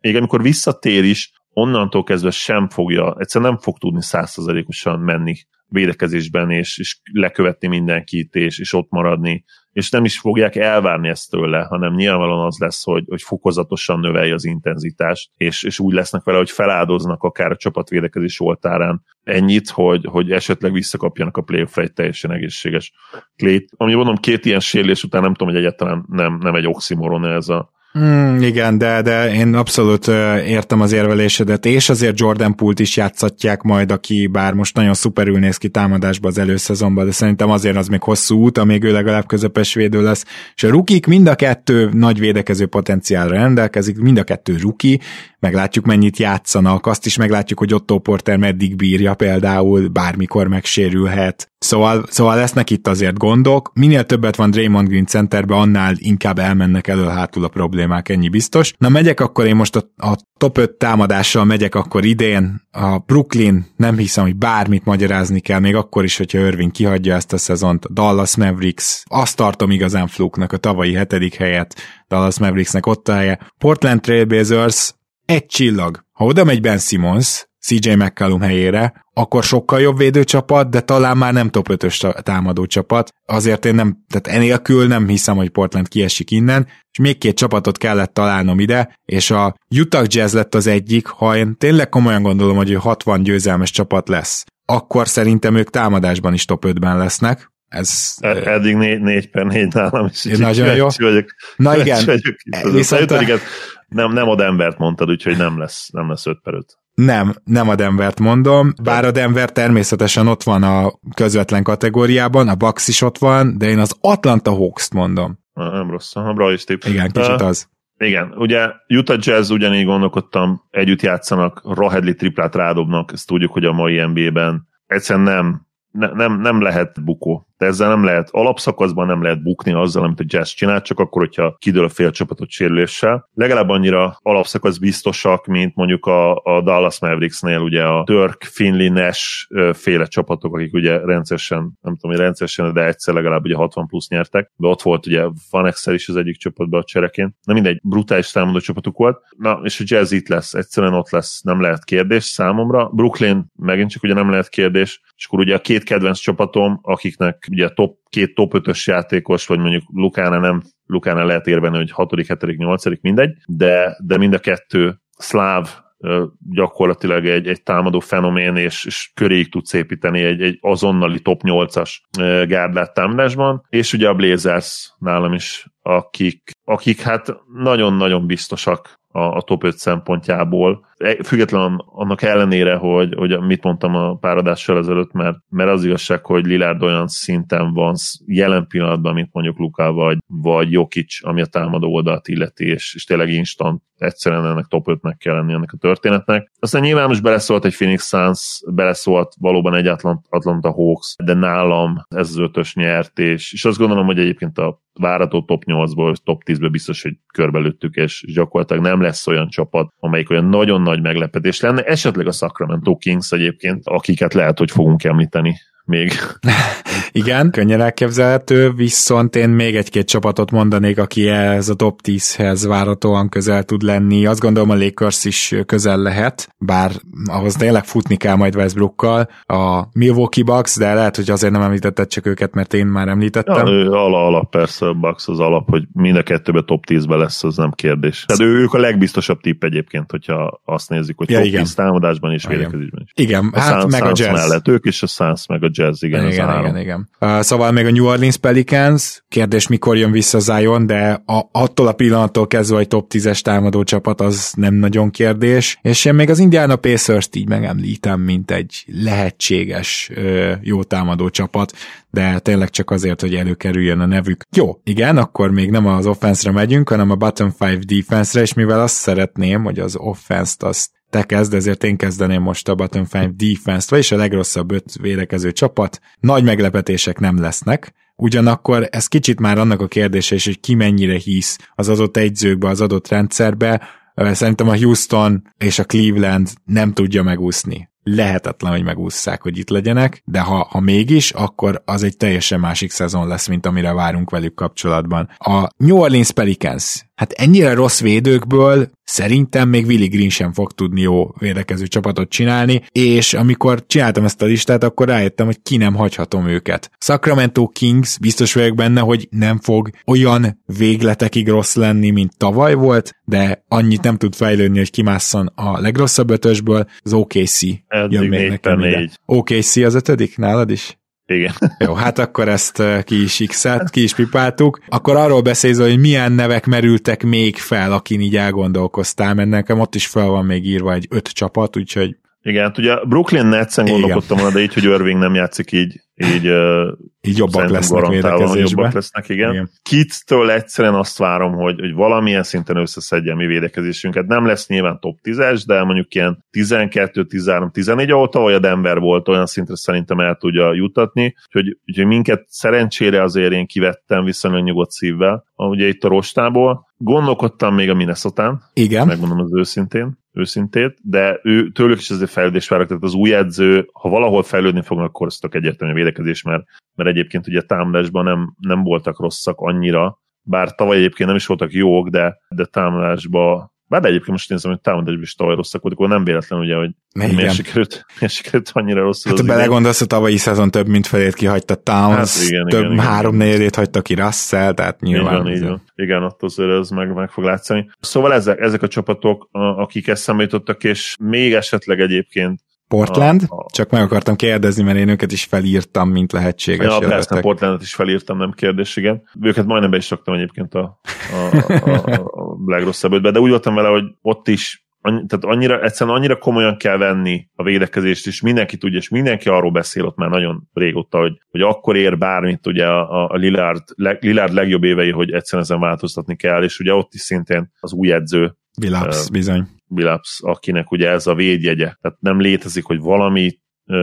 D: még amikor visszatér is, onnantól kezdve sem fogja, egyszerűen nem fog tudni százszerzalékosan menni védekezésben, és, és lekövetni mindenkit, és, és ott maradni, és nem is fogják elvárni ezt tőle, hanem nyilvánvalóan az lesz, hogy, hogy fokozatosan növelje az intenzitást, és, és úgy lesznek vele, hogy feláldoznak akár a csapatvédekezés oltárán ennyit, hogy, hogy esetleg visszakapjanak a playoff egy teljesen egészséges klét. Ami mondom, két ilyen sérülés után nem tudom, hogy egyáltalán nem, nem egy oximoron ez a,
E: Mm, igen, de, de én abszolút értem az érvelésedet, és azért Jordan Pult is játszatják majd, aki bár most nagyon szuperül néz ki támadásba az előszezonban, de szerintem azért az még hosszú út, amíg ő legalább közepes védő lesz. És a rukik mind a kettő nagy védekező potenciálra rendelkezik, mind a kettő ruki, meglátjuk mennyit játszanak, azt is meglátjuk, hogy Otto Porter meddig bírja például, bármikor megsérülhet. Szóval, szóval lesznek itt azért gondok, minél többet van Draymond Green centerbe, annál inkább elmennek elő-hátul a problémák, ennyi biztos. Na megyek akkor én most a, a top 5 támadással megyek akkor idén, a Brooklyn nem hiszem, hogy bármit magyarázni kell, még akkor is, hogyha Irving kihagyja ezt a szezont, Dallas Mavericks, azt tartom igazán fluknak a tavalyi hetedik helyet, Dallas Mavericksnek ott a helye. Portland Trailblazers egy csillag. Ha oda megy Ben Simmons, CJ McCallum helyére, akkor sokkal jobb védőcsapat, de talán már nem top 5-ös támadó csapat. Azért én nem, tehát enélkül nem hiszem, hogy Portland kiesik innen, és még két csapatot kellett találnom ide, és a Utah Jazz lett az egyik, ha én tényleg komolyan gondolom, hogy 60 győzelmes csapat lesz, akkor szerintem ők támadásban is top 5-ben lesznek, ez,
D: e, eddig négy, négy per négy nálam is.
E: Nagyon jó. Vagyok,
D: Na igen. Vagyok Viszont a... nem, nem a Denvert mondtad, úgyhogy nem lesz, nem lesz 5 per 5.
E: Nem, nem a Denvert mondom, bár a Denver természetesen ott van a közvetlen kategóriában, a Bucks is ott van, de én az Atlanta Hawks-t mondom.
D: Na, nem rossz, ha bra is tipp.
E: Igen, kicsit uh, az.
D: Igen, ugye Utah Jazz ugyanígy gondolkodtam, együtt játszanak, Rahedli triplát rádobnak, ezt tudjuk, hogy a mai NBA-ben egyszerűen nem, ne, nem, nem lehet bukó. Ezzel nem lehet, alapszakaszban nem lehet bukni azzal, amit a Jazz csinál, csak akkor, hogyha kidől a fél csapatot sérüléssel. Legalább annyira alapszakasz biztosak, mint mondjuk a, a Dallas Mavericksnél ugye a Dirk, Finley, Nash féle csapatok, akik ugye rendszeresen, nem tudom, hogy rendszeresen, de egyszer legalább ugye 60 plusz nyertek. De ott volt ugye Van Excel is az egyik csapatban a csereként. Na mindegy, brutális támadó csapatuk volt. Na, és a Jazz itt lesz, egyszerűen ott lesz, nem lehet kérdés számomra. Brooklyn megint csak ugye nem lehet kérdés, és akkor ugye a két kedvenc csapatom, akiknek ugye top, két top 5-ös játékos, vagy mondjuk Lukána nem, Lukána lehet érvelni, hogy 6., 7., 8., mindegy, de, de mind a kettő szláv gyakorlatilag egy, egy támadó fenomén, és, és köréig tudsz építeni egy, egy azonnali top 8-as gárdát támadásban, és ugye a Blazers nálam is, akik, akik hát nagyon-nagyon biztosak a, a top 5 szempontjából. E, független annak ellenére, hogy, hogy mit mondtam a páradással ezelőtt, mert, mert az igazság, hogy Lillard olyan szinten van jelen pillanatban, mint mondjuk Luka vagy, vagy Jokic, ami a támadó oldalt illeti, és, és tényleg instant egyszerűen ennek top 5-nek kell lenni ennek a történetnek. Aztán nyilván most beleszólt egy Phoenix Suns, beleszólt valóban egy Atlanta Hawks, de nálam ez az ötös nyert, és, és azt gondolom, hogy egyébként a várható top 8-ból, top 10-ből biztos, hogy körbelőttük, és gyakorlatilag nem lesz olyan csapat, amelyik olyan nagyon nagy meglepetés lenne. Esetleg a Sacramento Kings egyébként, akiket lehet, hogy fogunk említeni még. [laughs]
E: Igen, könnyen elképzelhető, viszont én még egy-két csapatot mondanék, aki ez a top 10-hez várhatóan közel tud lenni. Azt gondolom a Lakers is közel lehet, bár ahhoz tényleg futni kell majd Westbrookkal. A Milwaukee Bucks, de lehet, hogy azért nem említetted csak őket, mert én már említettem.
D: Ja, ala, alap, persze, a Bucks az alap, hogy mind a kettőbe top 10-be lesz, az nem kérdés. Tehát ők a legbiztosabb tipp egyébként, hogyha azt nézzük, hogy ja, top igen. 10 támadásban és védekezésben is.
E: Igen,
D: a hát Suns, meg Suns a Jazz. Mellett, ők is a Suns meg a Jazz, igen,
E: igen, az igen, igen. Uh, szóval még a New Orleans Pelicans, kérdés mikor jön vissza Zion, de a, attól a pillanattól kezdve, hogy top 10-es támadó csapat, az nem nagyon kérdés, és én még az Indiana Pacers-t így megemlítem, mint egy lehetséges uh, jó támadó csapat, de tényleg csak azért, hogy előkerüljön a nevük. Jó, igen, akkor még nem az offense-re megyünk, hanem a bottom 5 defense-re, és mivel azt szeretném, hogy az offense-t azt te kezd, ezért én kezdeném most a bottom 5 defense-t, vagyis a legrosszabb öt védekező csapat. Nagy meglepetések nem lesznek, Ugyanakkor ez kicsit már annak a kérdése is, hogy ki mennyire hisz az adott egyzőkbe, az adott rendszerbe. Szerintem a Houston és a Cleveland nem tudja megúszni lehetetlen, hogy megúszszák, hogy itt legyenek, de ha, ha mégis, akkor az egy teljesen másik szezon lesz, mint amire várunk velük kapcsolatban. A New Orleans Pelicans hát ennyire rossz védőkből szerintem még Willi Green sem fog tudni jó védekező csapatot csinálni, és amikor csináltam ezt a listát, akkor rájöttem, hogy ki nem hagyhatom őket. Sacramento Kings biztos vagyok benne, hogy nem fog olyan végletekig rossz lenni, mint tavaly volt, de annyit nem tud fejlődni, hogy kimásszon a legrosszabb ötösből, az OKC
D: Eddig jön még nekem ide.
E: OKC az ötödik nálad is?
D: Igen.
E: Jó, hát akkor ezt ki is x ki is pipáltuk. Akkor arról beszélsz, hogy milyen nevek merültek még fel, akin így elgondolkoztál, mert nekem ott is fel van még írva egy öt csapat, úgyhogy
D: igen, hát ugye Brooklyn Nets-en gondolkodtam volna, de így, hogy Irving nem játszik így, így,
E: így jobbak lesznek védekezésben.
D: Jobbak lesznek, igen. igen. Kittől egyszerűen azt várom, hogy, hogy valamilyen szinten összeszedje mi védekezésünket. Nem lesz nyilván top 10-es, de mondjuk ilyen 12, 13, 14, ahol tavaly a Denver volt, olyan szintre szerintem el tudja jutatni, hogy, hogy minket szerencsére azért én kivettem viszonylag nyugodt szívvel, ugye itt a rostából. Gondolkodtam még a minnesota
E: Igen.
D: megmondom az őszintén őszintét, de ő, tőlük is azért fejlődés várok, tehát az új edző, ha valahol fejlődni fognak, akkor azt egyértelmű a védekezés, mert, mert egyébként ugye támadásban nem, nem voltak rosszak annyira, bár tavaly egyébként nem is voltak jók, de, de támadásban bár egyébként most nézem, hogy támadásban is tavaly rosszak voltak, akkor nem véletlen ugye, hogy miért sikerült, miért sikerült annyira rosszul.
E: Hát belegondolsz, a tavalyi szezon több mint felét kihagyta Towns, hát igen, több igen, három igen. negyedét hagyta ki Russell, tehát nyilván.
D: Igen, igen. igen ott azért ez meg, meg fog látszani. Szóval ezek, ezek a csapatok, akik eszembe jutottak, és még esetleg egyébként
E: Portland, a, a, csak meg akartam kérdezni, mert én őket is felírtam, mint lehetséges
D: ja, persze, Portlandet is felírtam, nem kérdés, igen. Őket majdnem be is raktam egyébként a, a, a, a legrosszabb ötbe, de úgy voltam vele, hogy ott is annyi, tehát annyira, egyszerűen annyira komolyan kell venni a védekezést, és mindenki tudja, és mindenki arról beszél ott már nagyon régóta, hogy, hogy akkor ér bármit ugye a, a Lillard, Lillard legjobb évei, hogy egyszerűen ezen változtatni kell, és ugye ott is szintén az új edző.
E: Billups, uh, bizony.
D: Billups, akinek ugye ez a védjegye. Tehát nem létezik, hogy valami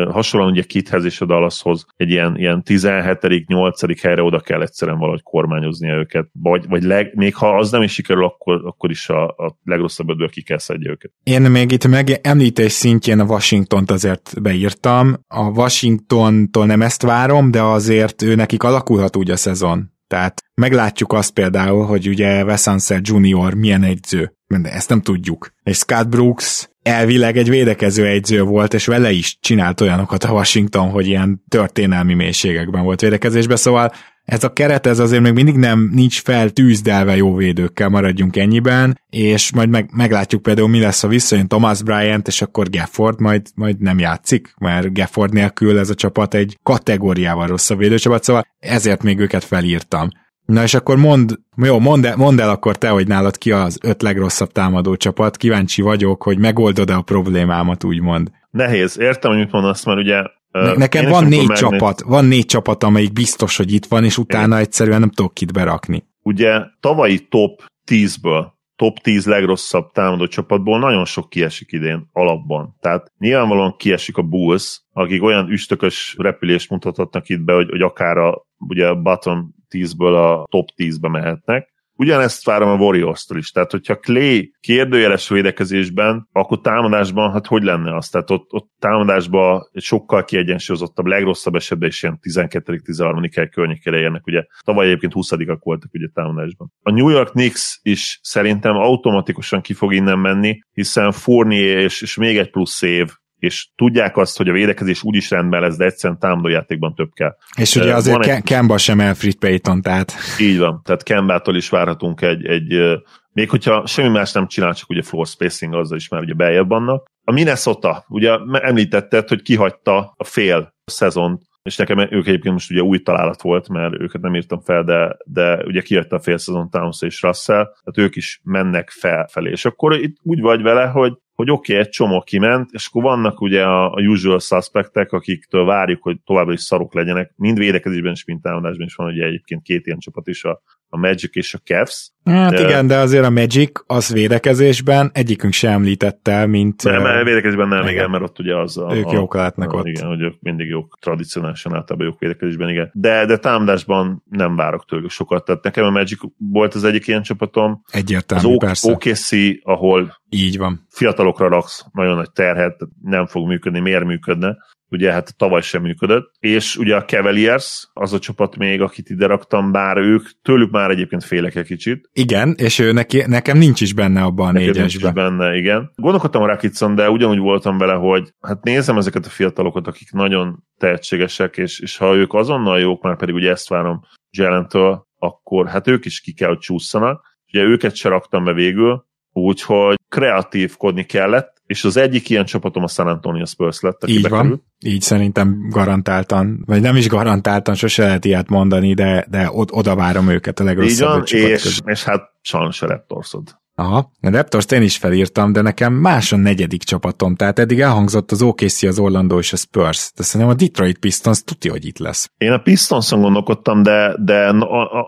D: hasonlóan ugye Kithez és a Dallashoz egy ilyen, ilyen 17 8 helyre oda kell egyszerűen valahogy kormányozni őket, vagy, vagy leg, még ha az nem is sikerül, akkor, akkor is a, a legrosszabb ötből ki kell szedje őket.
E: Én még itt meg említés szintjén a Washington-t azért beírtam. A Washingtontól nem ezt várom, de azért ő nekik alakulhat úgy a szezon. Tehát meglátjuk azt például, hogy ugye Wes Junior milyen egyző. De ezt nem tudjuk. És Scott Brooks elvileg egy védekező egyző volt, és vele is csinált olyanokat a Washington, hogy ilyen történelmi mélységekben volt védekezésben, szóval ez a keret ez azért még mindig nem nincs feltűzdelve jó védőkkel, maradjunk ennyiben, és majd meg, meglátjuk például mi lesz, ha visszajön Thomas Bryant, és akkor Gafford majd, majd nem játszik, mert Gafford nélkül ez a csapat egy kategóriával rosszabb védőcsapat, szóval ezért még őket felírtam. Na és akkor mond, jó, mondd el, mondd el akkor te, hogy nálad ki az öt legrosszabb támadó csapat, kíváncsi vagyok, hogy megoldod-e a problémámat, úgymond.
D: Nehéz, értem, hogy mit mondasz, mert ugye
E: ne, nekem van négy megnéz... csapat, van négy csapat, amelyik biztos, hogy itt van, és utána Én. egyszerűen nem tudok kit berakni.
D: Ugye tavalyi top 10-ből top 10 legrosszabb támadó csapatból nagyon sok kiesik idén alapban. Tehát nyilvánvalóan kiesik a Bulls, akik olyan üstökös repülést mutathatnak itt be, hogy, hogy akár a, ugye a bottom 10-ből a top 10-be mehetnek. Ugyanezt várom a warriors is. Tehát, hogyha Clay kérdőjeles védekezésben, akkor támadásban, hát hogy lenne az? Tehát ott, ott támadásban sokkal kiegyensúlyozottabb, legrosszabb esetben is ilyen 12.-13. hely környékére érnek. Ugye tavaly egyébként 20 voltak ugye támadásban. A New York Knicks is szerintem automatikusan ki fog innen menni, hiszen Fournier és, és még egy plusz év és tudják azt, hogy a védekezés úgyis rendben lesz, de egyszerűen támadójátékban több kell.
E: És ugye azért Van egy... Kemba sem Elfrid Payton, tehát...
D: Így van, tehát Kembától is várhatunk egy, egy még hogyha semmi más nem csinál, csak ugye floor spacing azzal is már ugye beljebb vannak. A Minnesota, ugye említetted, hogy kihagyta a fél szezont, és nekem ők egyébként most ugye új találat volt, mert őket nem írtam fel, de, de ugye kihagyta a fél szezon Towns és Russell, tehát ők is mennek felfelé. És akkor itt úgy vagy vele, hogy hogy oké, okay, egy csomó kiment, és akkor vannak ugye a, a usual suspectek, akiktől várjuk, hogy továbbra is szarok legyenek, mind védekezésben és mind támadásban is van ugye egyébként két ilyen csapat is, a, a Magic és a Cavs.
E: Hát de, igen, de azért a Magic az védekezésben egyikünk sem említette, mint...
D: Nem, uh, védekezésben nem, igen, igen, mert ott ugye az a...
E: Ők a, jók látnak
D: a,
E: ott.
D: Igen, hogy ők mindig jók, tradicionálisan általában jók védekezésben, igen. De, de támadásban nem várok tőlük sokat. Tehát nekem a Magic volt az egyik ilyen csapatom.
E: Egyértelmű,
D: az
E: persze.
D: OKC, ahol
E: így van.
D: Fiatalokra raksz nagyon nagy terhet, nem fog működni, miért működne? Ugye hát tavaly sem működött. És ugye a Cavaliers, az a csapat még, akit ide raktam, bár ők, tőlük már egyébként félek egy kicsit.
E: Igen, és ő neki, nekem nincs is benne abban a négyesben. Nincs is
D: benne, igen. Gondolkodtam a Rakitson, de ugyanúgy voltam vele, hogy hát nézem ezeket a fiatalokat, akik nagyon tehetségesek, és, és ha ők azonnal jók, már pedig ugye ezt várom Jelentől, akkor hát ők is ki kell, hogy csúszanak. Ugye őket se raktam be végül, úgyhogy kreatívkodni kellett, és az egyik ilyen csapatom a San Antonio Spurs lett,
E: aki Így bekerült. van, így szerintem garantáltan, vagy nem is garantáltan, sose lehet ilyet mondani, de, de oda várom őket a legrosszabb
D: Így van, és, és hát sajnos a Raptorsod.
E: Aha, a Raptors én is felírtam, de nekem más a negyedik csapatom, tehát eddig elhangzott az OKC, az Orlando és a Spurs, de szerintem a Detroit Pistons tudja, hogy itt lesz.
D: Én a Pistonson gondolkodtam, de, de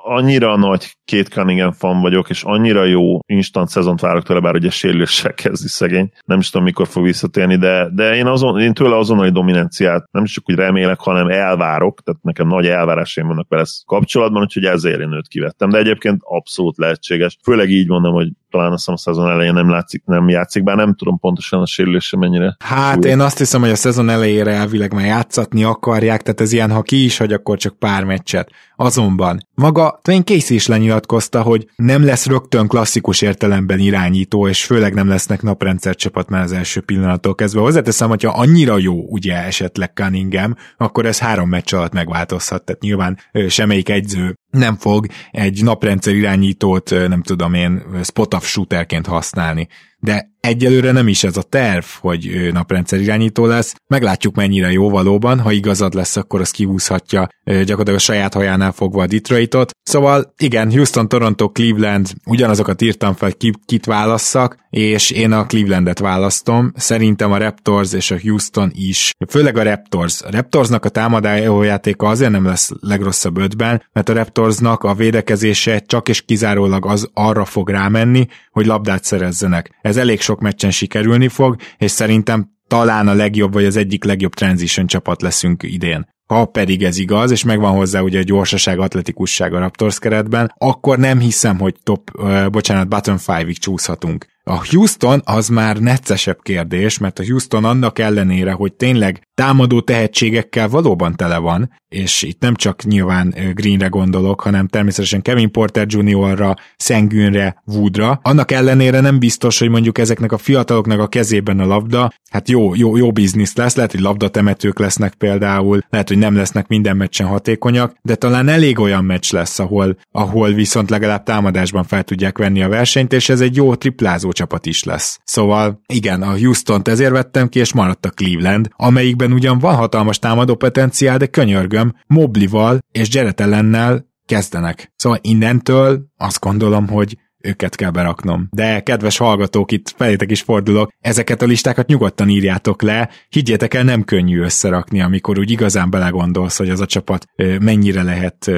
D: annyira nagy két Cunningham fan vagyok, és annyira jó instant szezont várok tőle, bár ugye sérüléssel kezdi szegény, nem is tudom mikor fog visszatérni, de, de én, azon, én tőle azonnali dominanciát nem csak úgy remélek, hanem elvárok, tehát nekem nagy elvárásaim vannak vele kapcsolatban, úgyhogy ezért én őt kivettem, de egyébként abszolút lehetséges. Főleg így mondom, hogy talán a szezon elején nem látszik, nem játszik, bár nem tudom pontosan a sérülése mennyire.
E: Hát én azt hiszem, hogy a szezon elejére elvileg már játszatni akarják, tehát ez ilyen, ha ki is hagy, akkor csak pár meccset. Azonban maga Twain Casey is lenyilatkozta, hogy nem lesz rögtön klasszikus értelemben irányító, és főleg nem lesznek naprendszer csapat már az első pillanattól kezdve. Hozzáteszem, hogyha annyira jó ugye esetleg Cunningham, akkor ez három meccs alatt megváltozhat, tehát nyilván semmelyik egyző nem fog egy naprendszer irányítót, nem tudom én, spot of shooterként használni. De Egyelőre nem is ez a terv, hogy naprendszer irányító lesz. Meglátjuk mennyire jó valóban, ha igazad lesz, akkor az kihúzhatja gyakorlatilag a saját hajánál fogva a Detroitot. Szóval igen, Houston, Toronto, Cleveland, ugyanazokat írtam fel, ki, kit válasszak, és én a Clevelandet választom. Szerintem a Raptors és a Houston is, főleg a Raptors. A Raptorsnak a támadójátéka azért nem lesz legrosszabb ötben, mert a Raptorsnak a védekezése csak és kizárólag az arra fog rámenni, hogy labdát szerezzenek. Ez elég sok meccsen sikerülni fog, és szerintem talán a legjobb, vagy az egyik legjobb transition csapat leszünk idén. Ha pedig ez igaz, és megvan hozzá ugye a gyorsaság, atletikusság a Raptors keretben, akkor nem hiszem, hogy top, uh, bocsánat, bottom 5-ig csúszhatunk. A Houston az már neccesebb kérdés, mert a Houston annak ellenére, hogy tényleg támadó tehetségekkel valóban tele van, és itt nem csak nyilván Greenre gondolok, hanem természetesen Kevin Porter Jr.-ra, Szengűnre, Woodra. Annak ellenére nem biztos, hogy mondjuk ezeknek a fiataloknak a kezében a labda, hát jó, jó, jó biznisz lesz, lehet, hogy labdatemetők lesznek például, lehet, hogy nem lesznek minden meccsen hatékonyak, de talán elég olyan meccs lesz, ahol, ahol viszont legalább támadásban fel tudják venni a versenyt, és ez egy jó triplázó csapat is lesz. Szóval igen, a Houston-t ezért vettem ki, és maradt a Cleveland, amelyikben ugyan van hatalmas támadó potenciál, de könyörgöm, Moblival és Jared ellennel kezdenek. Szóval innentől azt gondolom, hogy őket kell beraknom. De kedves hallgatók, itt felétek is fordulok, ezeket a listákat nyugodtan írjátok le, higgyétek el, nem könnyű összerakni, amikor úgy igazán belegondolsz, hogy az a csapat mennyire lehet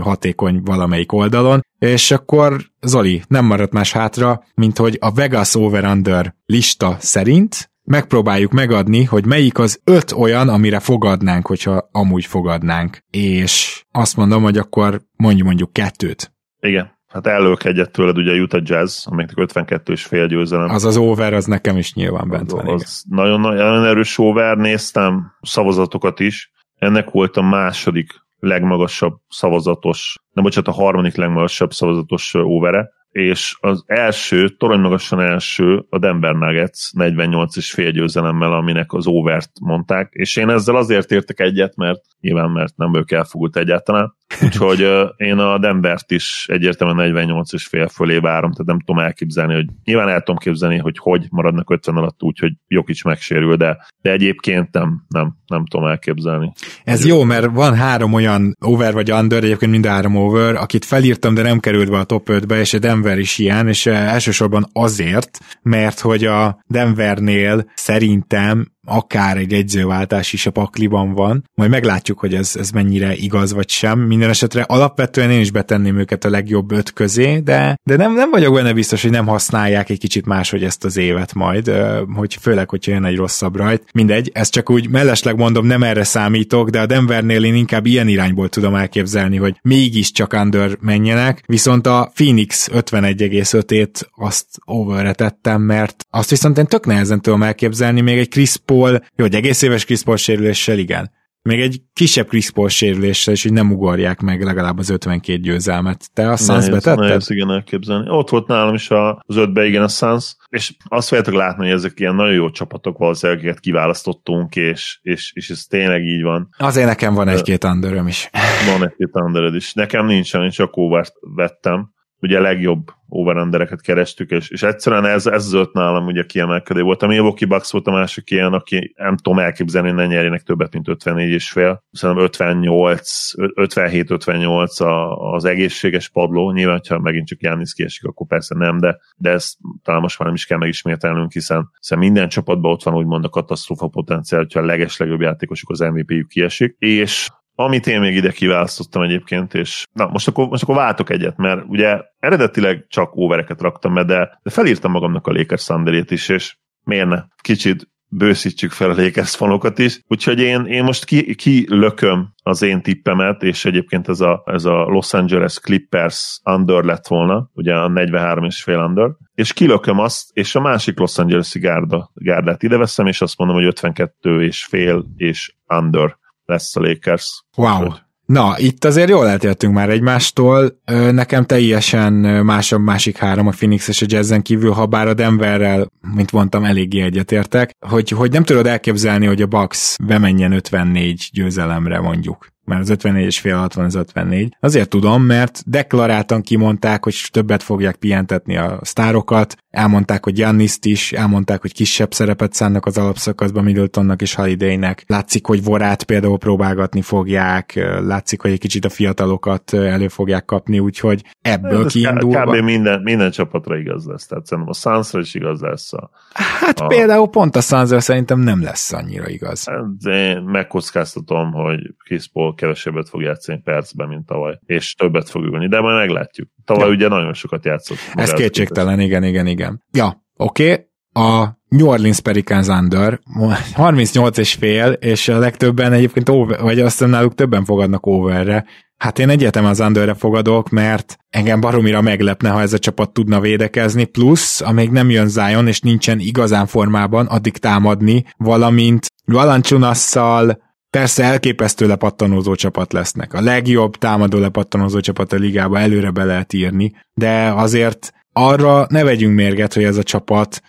E: hatékony valamelyik oldalon, és akkor Zoli, nem maradt más hátra, mint hogy a Vegas Over-Under lista szerint megpróbáljuk megadni, hogy melyik az öt olyan, amire fogadnánk, hogyha amúgy fogadnánk. És azt mondom, hogy akkor mondjuk mondjuk kettőt.
D: Igen. Hát ellök egyet tőled ugye Utah Jazz, amiknek 52 és fél győzelem.
E: Az az over, az nekem is nyilván bent van.
D: Az nagyon, nagyon erős over, néztem szavazatokat is. Ennek volt a második legmagasabb szavazatos, nem bocsánat, a harmadik legmagasabb szavazatos óvere, és az első, torony magasan első a Denver Nuggets 48 és fél győzelemmel, aminek az overt mondták, és én ezzel azért értek egyet, mert nyilván mert nem vagyok elfogult egyáltalán, úgyhogy én a Denvert is egyértelműen 48 és fél fölé várom, tehát nem tudom elképzelni, hogy nyilván el tudom képzelni, hogy hogy maradnak 50 alatt úgy, hogy Jokic megsérül, de, de egyébként nem, nem, nem tudom elképzelni.
E: Ez jó, mert van három olyan over vagy under, egyébként mind három over, akit felírtam, de nem került be a top 5-be, és a Denver is ilyen, és elsősorban azért, mert hogy a Denvernél szerintem akár egy egyzőváltás is a pakliban van. Majd meglátjuk, hogy ez, ez mennyire igaz vagy sem. Minden esetre alapvetően én is betenném őket a legjobb öt közé, de, de nem, nem vagyok benne biztos, hogy nem használják egy kicsit máshogy ezt az évet majd, hogy főleg, hogyha jön egy rosszabb rajt. Mindegy, ezt csak úgy mellesleg mondom, nem erre számítok, de a Denvernél én inkább ilyen irányból tudom elképzelni, hogy mégiscsak under menjenek, viszont a Phoenix 51,5-ét azt overre tettem, mert azt viszont én tök nehezen tudom elképzelni, még egy Chris Paul, jó, egy egész éves Chris Paul sérüléssel, igen. Még egy kisebb Chris Paul sérüléssel, és hogy nem ugorják meg legalább az 52 győzelmet. Te a Suns betetted?
D: Nehéz, igen, elképzelni. Ott volt nálam is az ötbe, igen, a Suns, és azt fogjátok látni, hogy ezek ilyen nagyon jó csapatok valószínűleg, akiket kiválasztottunk, és, és, és ez tényleg így van.
E: Azért nekem van egy-két underöm is.
D: Van egy-két underöd is. Nekem nincsen, én csak óvárt vettem. Ugye legjobb overundereket kerestük, és, és egyszerűen ez, ez zöld nálam ugye kiemelkedő volt. A Milwaukee Bucks volt a másik ilyen, aki nem tudom elképzelni, ne nyerjenek többet, mint 54 és fél. Szerintem 58, 57-58 az egészséges padló. Nyilván, ha megint csak Jánisz kiesik, akkor persze nem, de, de ezt talán most már nem is kell megismételnünk, hiszen, hiszen minden csapatban ott van úgymond a katasztrófa potenciál, hogyha a legeslegjobb játékosuk az MVP-jük kiesik. És amit én még ide kiválasztottam egyébként, és na, most akkor, most akkor váltok egyet, mert ugye eredetileg csak óvereket raktam be, de, de felírtam magamnak a Lakers Thunderét is, és miért ne? Kicsit bőszítsük fel a Lakers fanokat is. Úgyhogy én, én most ki, ki lököm az én tippemet, és egyébként ez a, ez a Los Angeles Clippers under lett volna, ugye a 43 és fél under, és kilököm azt, és a másik Los Angeles-i gárda, gárdát ide veszem, és azt mondom, hogy 52 és fél és under lesz a Lakers.
E: Wow. Na, itt azért jól eltértünk már egymástól. Nekem teljesen más a másik három, a Phoenix és a Jazzen kívül, ha bár a Denverrel, mint mondtam, eléggé egyetértek, hogy, hogy nem tudod elképzelni, hogy a Bucks bemenjen 54 győzelemre mondjuk mert az 54 és fél alatt van az 54. Azért tudom, mert deklaráltan kimondták, hogy többet fogják pihentetni a sztárokat, elmondták, hogy Janniszt is, elmondták, hogy kisebb szerepet szánnak az alapszakaszban Middletonnak és Holidaynek. Látszik, hogy Vorát például próbálgatni fogják, látszik, hogy egy kicsit a fiatalokat elő fogják kapni, úgyhogy ebből hát, kiindulva...
D: Kb. minden, minden csapatra igaz lesz, tehát szerintem a Sunsra is igaz lesz. A,
E: hát a... például pont a Sunsra szerintem nem lesz annyira igaz.
D: Hát, de megkockáztatom, hogy Chris Paul kevesebbet fog játszani percben, mint tavaly, és többet fog ülni, de majd meglátjuk. Tavaly ja. ugye nagyon sokat játszott.
E: Ez kétségtelen, igen, igen, igen. Ja, oké, okay. a New Orleans Pelicans under 38 és fél, és a legtöbben egyébként over, vagy azt hiszem náluk többen fogadnak overre, Hát én egyetem az underre fogadok, mert engem baromira meglepne, ha ez a csapat tudna védekezni, plusz, amíg nem jön Zion, és nincsen igazán formában, addig támadni, valamint Valanciunasszal persze elképesztő lepattanózó csapat lesznek. A legjobb támadó lepattanózó csapat a ligába előre be lehet írni, de azért arra ne vegyünk mérget, hogy ez a csapat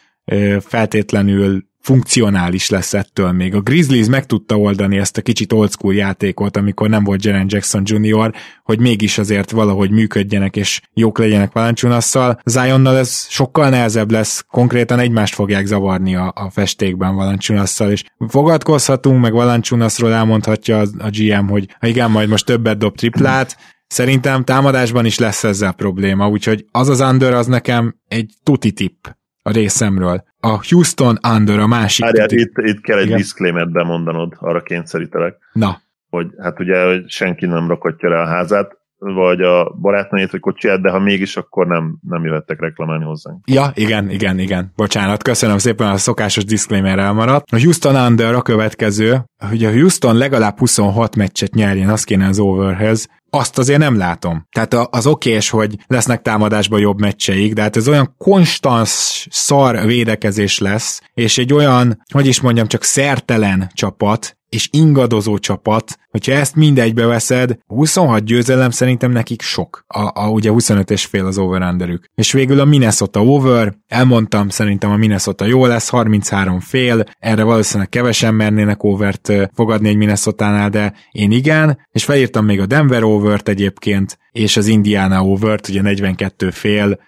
E: feltétlenül funkcionális lesz ettől még. A Grizzlies meg tudta oldani ezt a kicsit old school játékot, amikor nem volt Jaren Jackson Jr., hogy mégis azért valahogy működjenek és jók legyenek Valanciunasszal. Zionnal ez sokkal nehezebb lesz, konkrétan egymást fogják zavarni a, a festékben Valanciunasszal, és fogadkozhatunk, meg Valanciunaszról elmondhatja a, a GM, hogy ha igen, majd most többet dob triplát, Szerintem támadásban is lesz ezzel probléma, úgyhogy az az under az nekem egy tuti tipp a részemről. A Houston Under a másik.
D: Várjál, itt, itt kell egy disclaimer bemondanod, arra kényszerítelek.
E: Na.
D: Hogy hát ugye, hogy senki nem rakatja rá a házat, vagy a barátnőjét, vagy kocsiját, de ha mégis, akkor nem, nem jöhettek reklamálni hozzánk.
E: Ja, igen, igen, igen. Bocsánat, köszönöm szépen, a szokásos disclaimer elmaradt. A Houston Under a következő, hogy a Houston legalább 26 meccset nyerjen, az kéne az overhez, azt azért nem látom. Tehát az okés, hogy lesznek támadásban jobb meccseik, de hát ez olyan konstans szar védekezés lesz, és egy olyan, hogy is mondjam, csak szertelen csapat, és ingadozó csapat, hogyha ezt mindegybe veszed, 26 győzelem szerintem nekik sok. A, a ugye 25 és fél az over És végül a Minnesota over, elmondtam, szerintem a Minnesota jó lesz, 33 fél, erre valószínűleg kevesen mernének overt fogadni egy Minnesota-nál, de én igen, és felírtam még a Denver overt egyébként, és az Indiana overt, ugye 42 fél,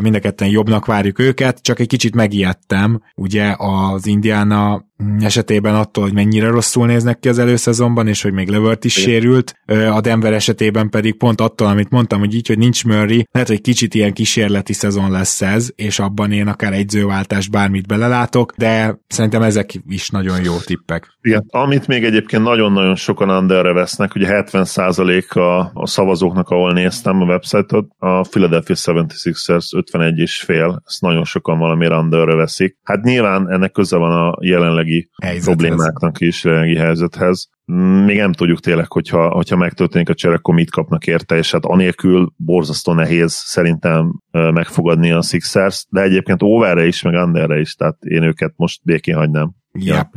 E: mind a ketten jobbnak várjuk őket, csak egy kicsit megijedtem, ugye az Indiana esetében attól, hogy mennyire rosszul néznek ki az előszezonban, és hogy még Levert is Igen. sérült, a Denver esetében pedig pont attól, amit mondtam, hogy így, hogy nincs Murray, lehet, hogy kicsit ilyen kísérleti szezon lesz ez, és abban én akár egyzőváltás bármit belelátok, de szerintem ezek is nagyon jó tippek.
D: Igen, amit még egyébként nagyon-nagyon sokan underre vesznek, ugye 70% a, a szavazóknak, ahol néztem a website-ot, a Philadelphia 76ers 51 és fél, ezt nagyon sokan valamiért underre veszik. Hát nyilván ennek köze van a jelenlegi helyzethez. problémáknak is, jelenlegi helyzethez. Még nem tudjuk tényleg, hogyha, hogyha megtörténik a csere, akkor mit kapnak érte, és hát anélkül borzasztó nehéz szerintem megfogadni a Sixers, de egyébként overre is, meg underre is, tehát én őket most békén hagynám.
E: Yep.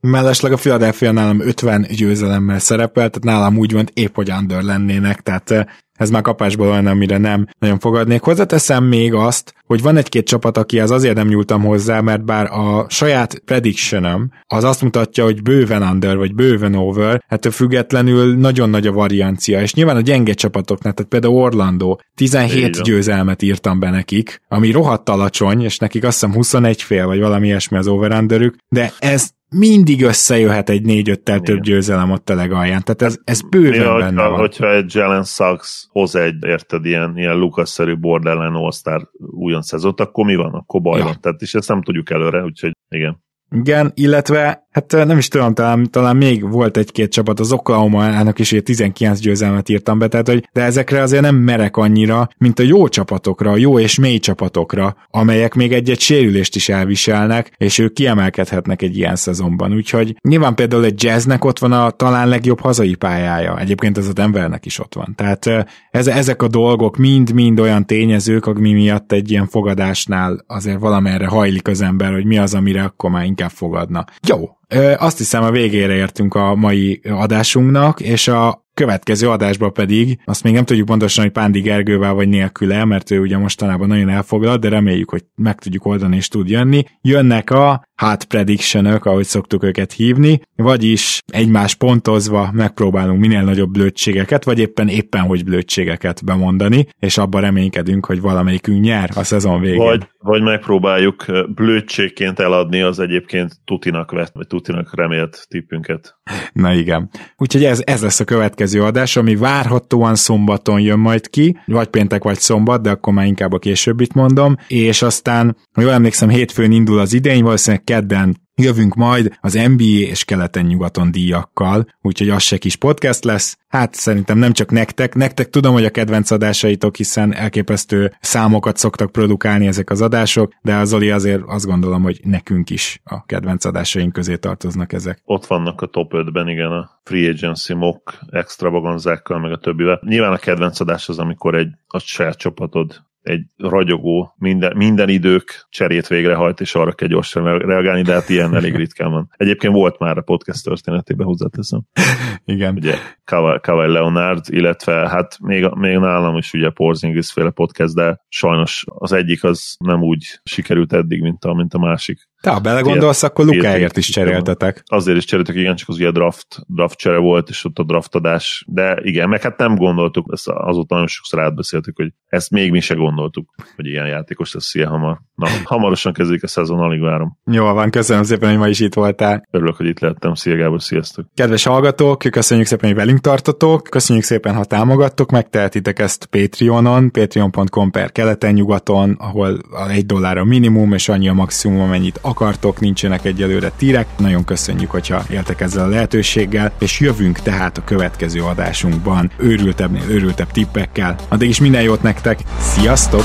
E: Mellesleg a Philadelphia nálam 50 győzelemmel szerepel, tehát nálam úgy van, épp hogy under lennének, tehát ez már kapásból olyan, amire nem nagyon fogadnék. Hozzáteszem még azt, hogy van egy-két csapat, akihez azért nem nyúltam hozzá, mert bár a saját predictionem az azt mutatja, hogy bőven under, vagy bőven over, ettől függetlenül nagyon nagy a variancia, és nyilván a gyenge csapatoknak, tehát például Orlando, 17 győzelmet írtam be nekik, ami rohadt alacsony, és nekik azt hiszem 21 fél, vagy valami ilyesmi az over de ez mindig összejöhet egy négy-öttel több győzelem ott a legalján. Tehát ez, ez bőven ja, benne
D: hogyha, van. Hogyha egy Jalen Sachs hoz egy, érted, ilyen, ilyen Lucas-szerű borderline all újon szezont, akkor mi van? Akkor baj ja. van. Tehát és ezt nem tudjuk előre, úgyhogy igen.
E: Igen, illetve hát nem is tudom, talán, talán még volt egy-két csapat, az Oklahoma-nak is 19 győzelmet írtam be, tehát hogy, de ezekre azért nem merek annyira, mint a jó csapatokra, a jó és mély csapatokra, amelyek még egy-egy sérülést is elviselnek, és ők kiemelkedhetnek egy ilyen szezonban. Úgyhogy nyilván például egy jazznek ott van a talán legjobb hazai pályája, egyébként ez a Denvernek is ott van. Tehát ez, ezek a dolgok mind-mind olyan tényezők, ami miatt egy ilyen fogadásnál azért valamerre hajlik az ember, hogy mi az, amire akkor már inkább fogadna. Jó, azt hiszem a végére értünk a mai adásunknak, és a következő adásban pedig, azt még nem tudjuk pontosan, hogy Pándi Gergővel vagy nélküle, mert ő ugye mostanában nagyon elfoglalt, de reméljük, hogy meg tudjuk oldani és tud jönni. Jönnek a hot prediction ahogy szoktuk őket hívni, vagyis egymás pontozva megpróbálunk minél nagyobb blödségeket, vagy éppen éppen hogy blödségeket bemondani, és abban reménykedünk, hogy valamelyikünk nyer a szezon végén.
D: Vagy, vagy megpróbáljuk blödségként eladni az egyébként Tutinak vett, vagy Tutinak remélt tippünket.
E: Na igen. Úgyhogy ez, ez lesz a következő adás, ami várhatóan szombaton jön majd ki, vagy péntek, vagy szombat, de akkor már inkább a későbbit mondom, és aztán, ha jól emlékszem, hétfőn indul az idény, valószínűleg kedden Jövünk majd az NBA és keleten-nyugaton díjakkal, úgyhogy az se kis podcast lesz. Hát szerintem nem csak nektek, nektek tudom, hogy a kedvenc adásaitok, hiszen elképesztő számokat szoktak produkálni ezek az adások, de az Zoli azért azt gondolom, hogy nekünk is a kedvenc adásaink közé tartoznak ezek.
D: Ott vannak a top 5-ben, igen, a free agency mock extravaganzákkal, meg a többivel. Nyilván a kedvenc adás az, amikor egy a saját csapatod egy ragyogó, minden, minden idők cserét végrehajt, és arra kell gyorsan reagálni, de hát ilyen elég ritkán van. Egyébként volt már a podcast történetében, hozzáteszem.
E: Igen.
D: Ugye Kawai Leonard, illetve hát még, még nálam is ugye Porzingis féle podcast, de sajnos az egyik az nem úgy sikerült eddig, mint a, mint a másik.
E: Te, ha belegondolsz, akkor Lukáért is cseréltetek.
D: Azért is cseréltek, igen, csak az ugye draft, draft csere volt, és ott a draftadás, de igen, meg hát nem gondoltuk, ezt azóta nagyon sokszor átbeszéltük, hogy ezt még mi se gondoltuk, hogy ilyen játékos lesz ilyen hamar. Na, hamarosan kezdődik a szezon, alig várom.
E: Jó van, köszönöm szépen, hogy ma is itt voltál.
D: Örülök, hogy itt lettem. Szia Gábor, sziasztok!
E: Kedves hallgatók, köszönjük szépen, hogy velünk tartotok, köszönjük szépen, ha támogattok, megtehetitek ezt Patreonon, patreon.com per keleten-nyugaton, ahol egy dollár a minimum, és annyi a maximum, amennyit akartok, nincsenek egyelőre tírek. Nagyon köszönjük, hogyha éltek ezzel a lehetőséggel, és jövünk tehát a következő adásunkban őrültebb, őrültebb tippekkel. Addig is minden jót nektek, sziasztok!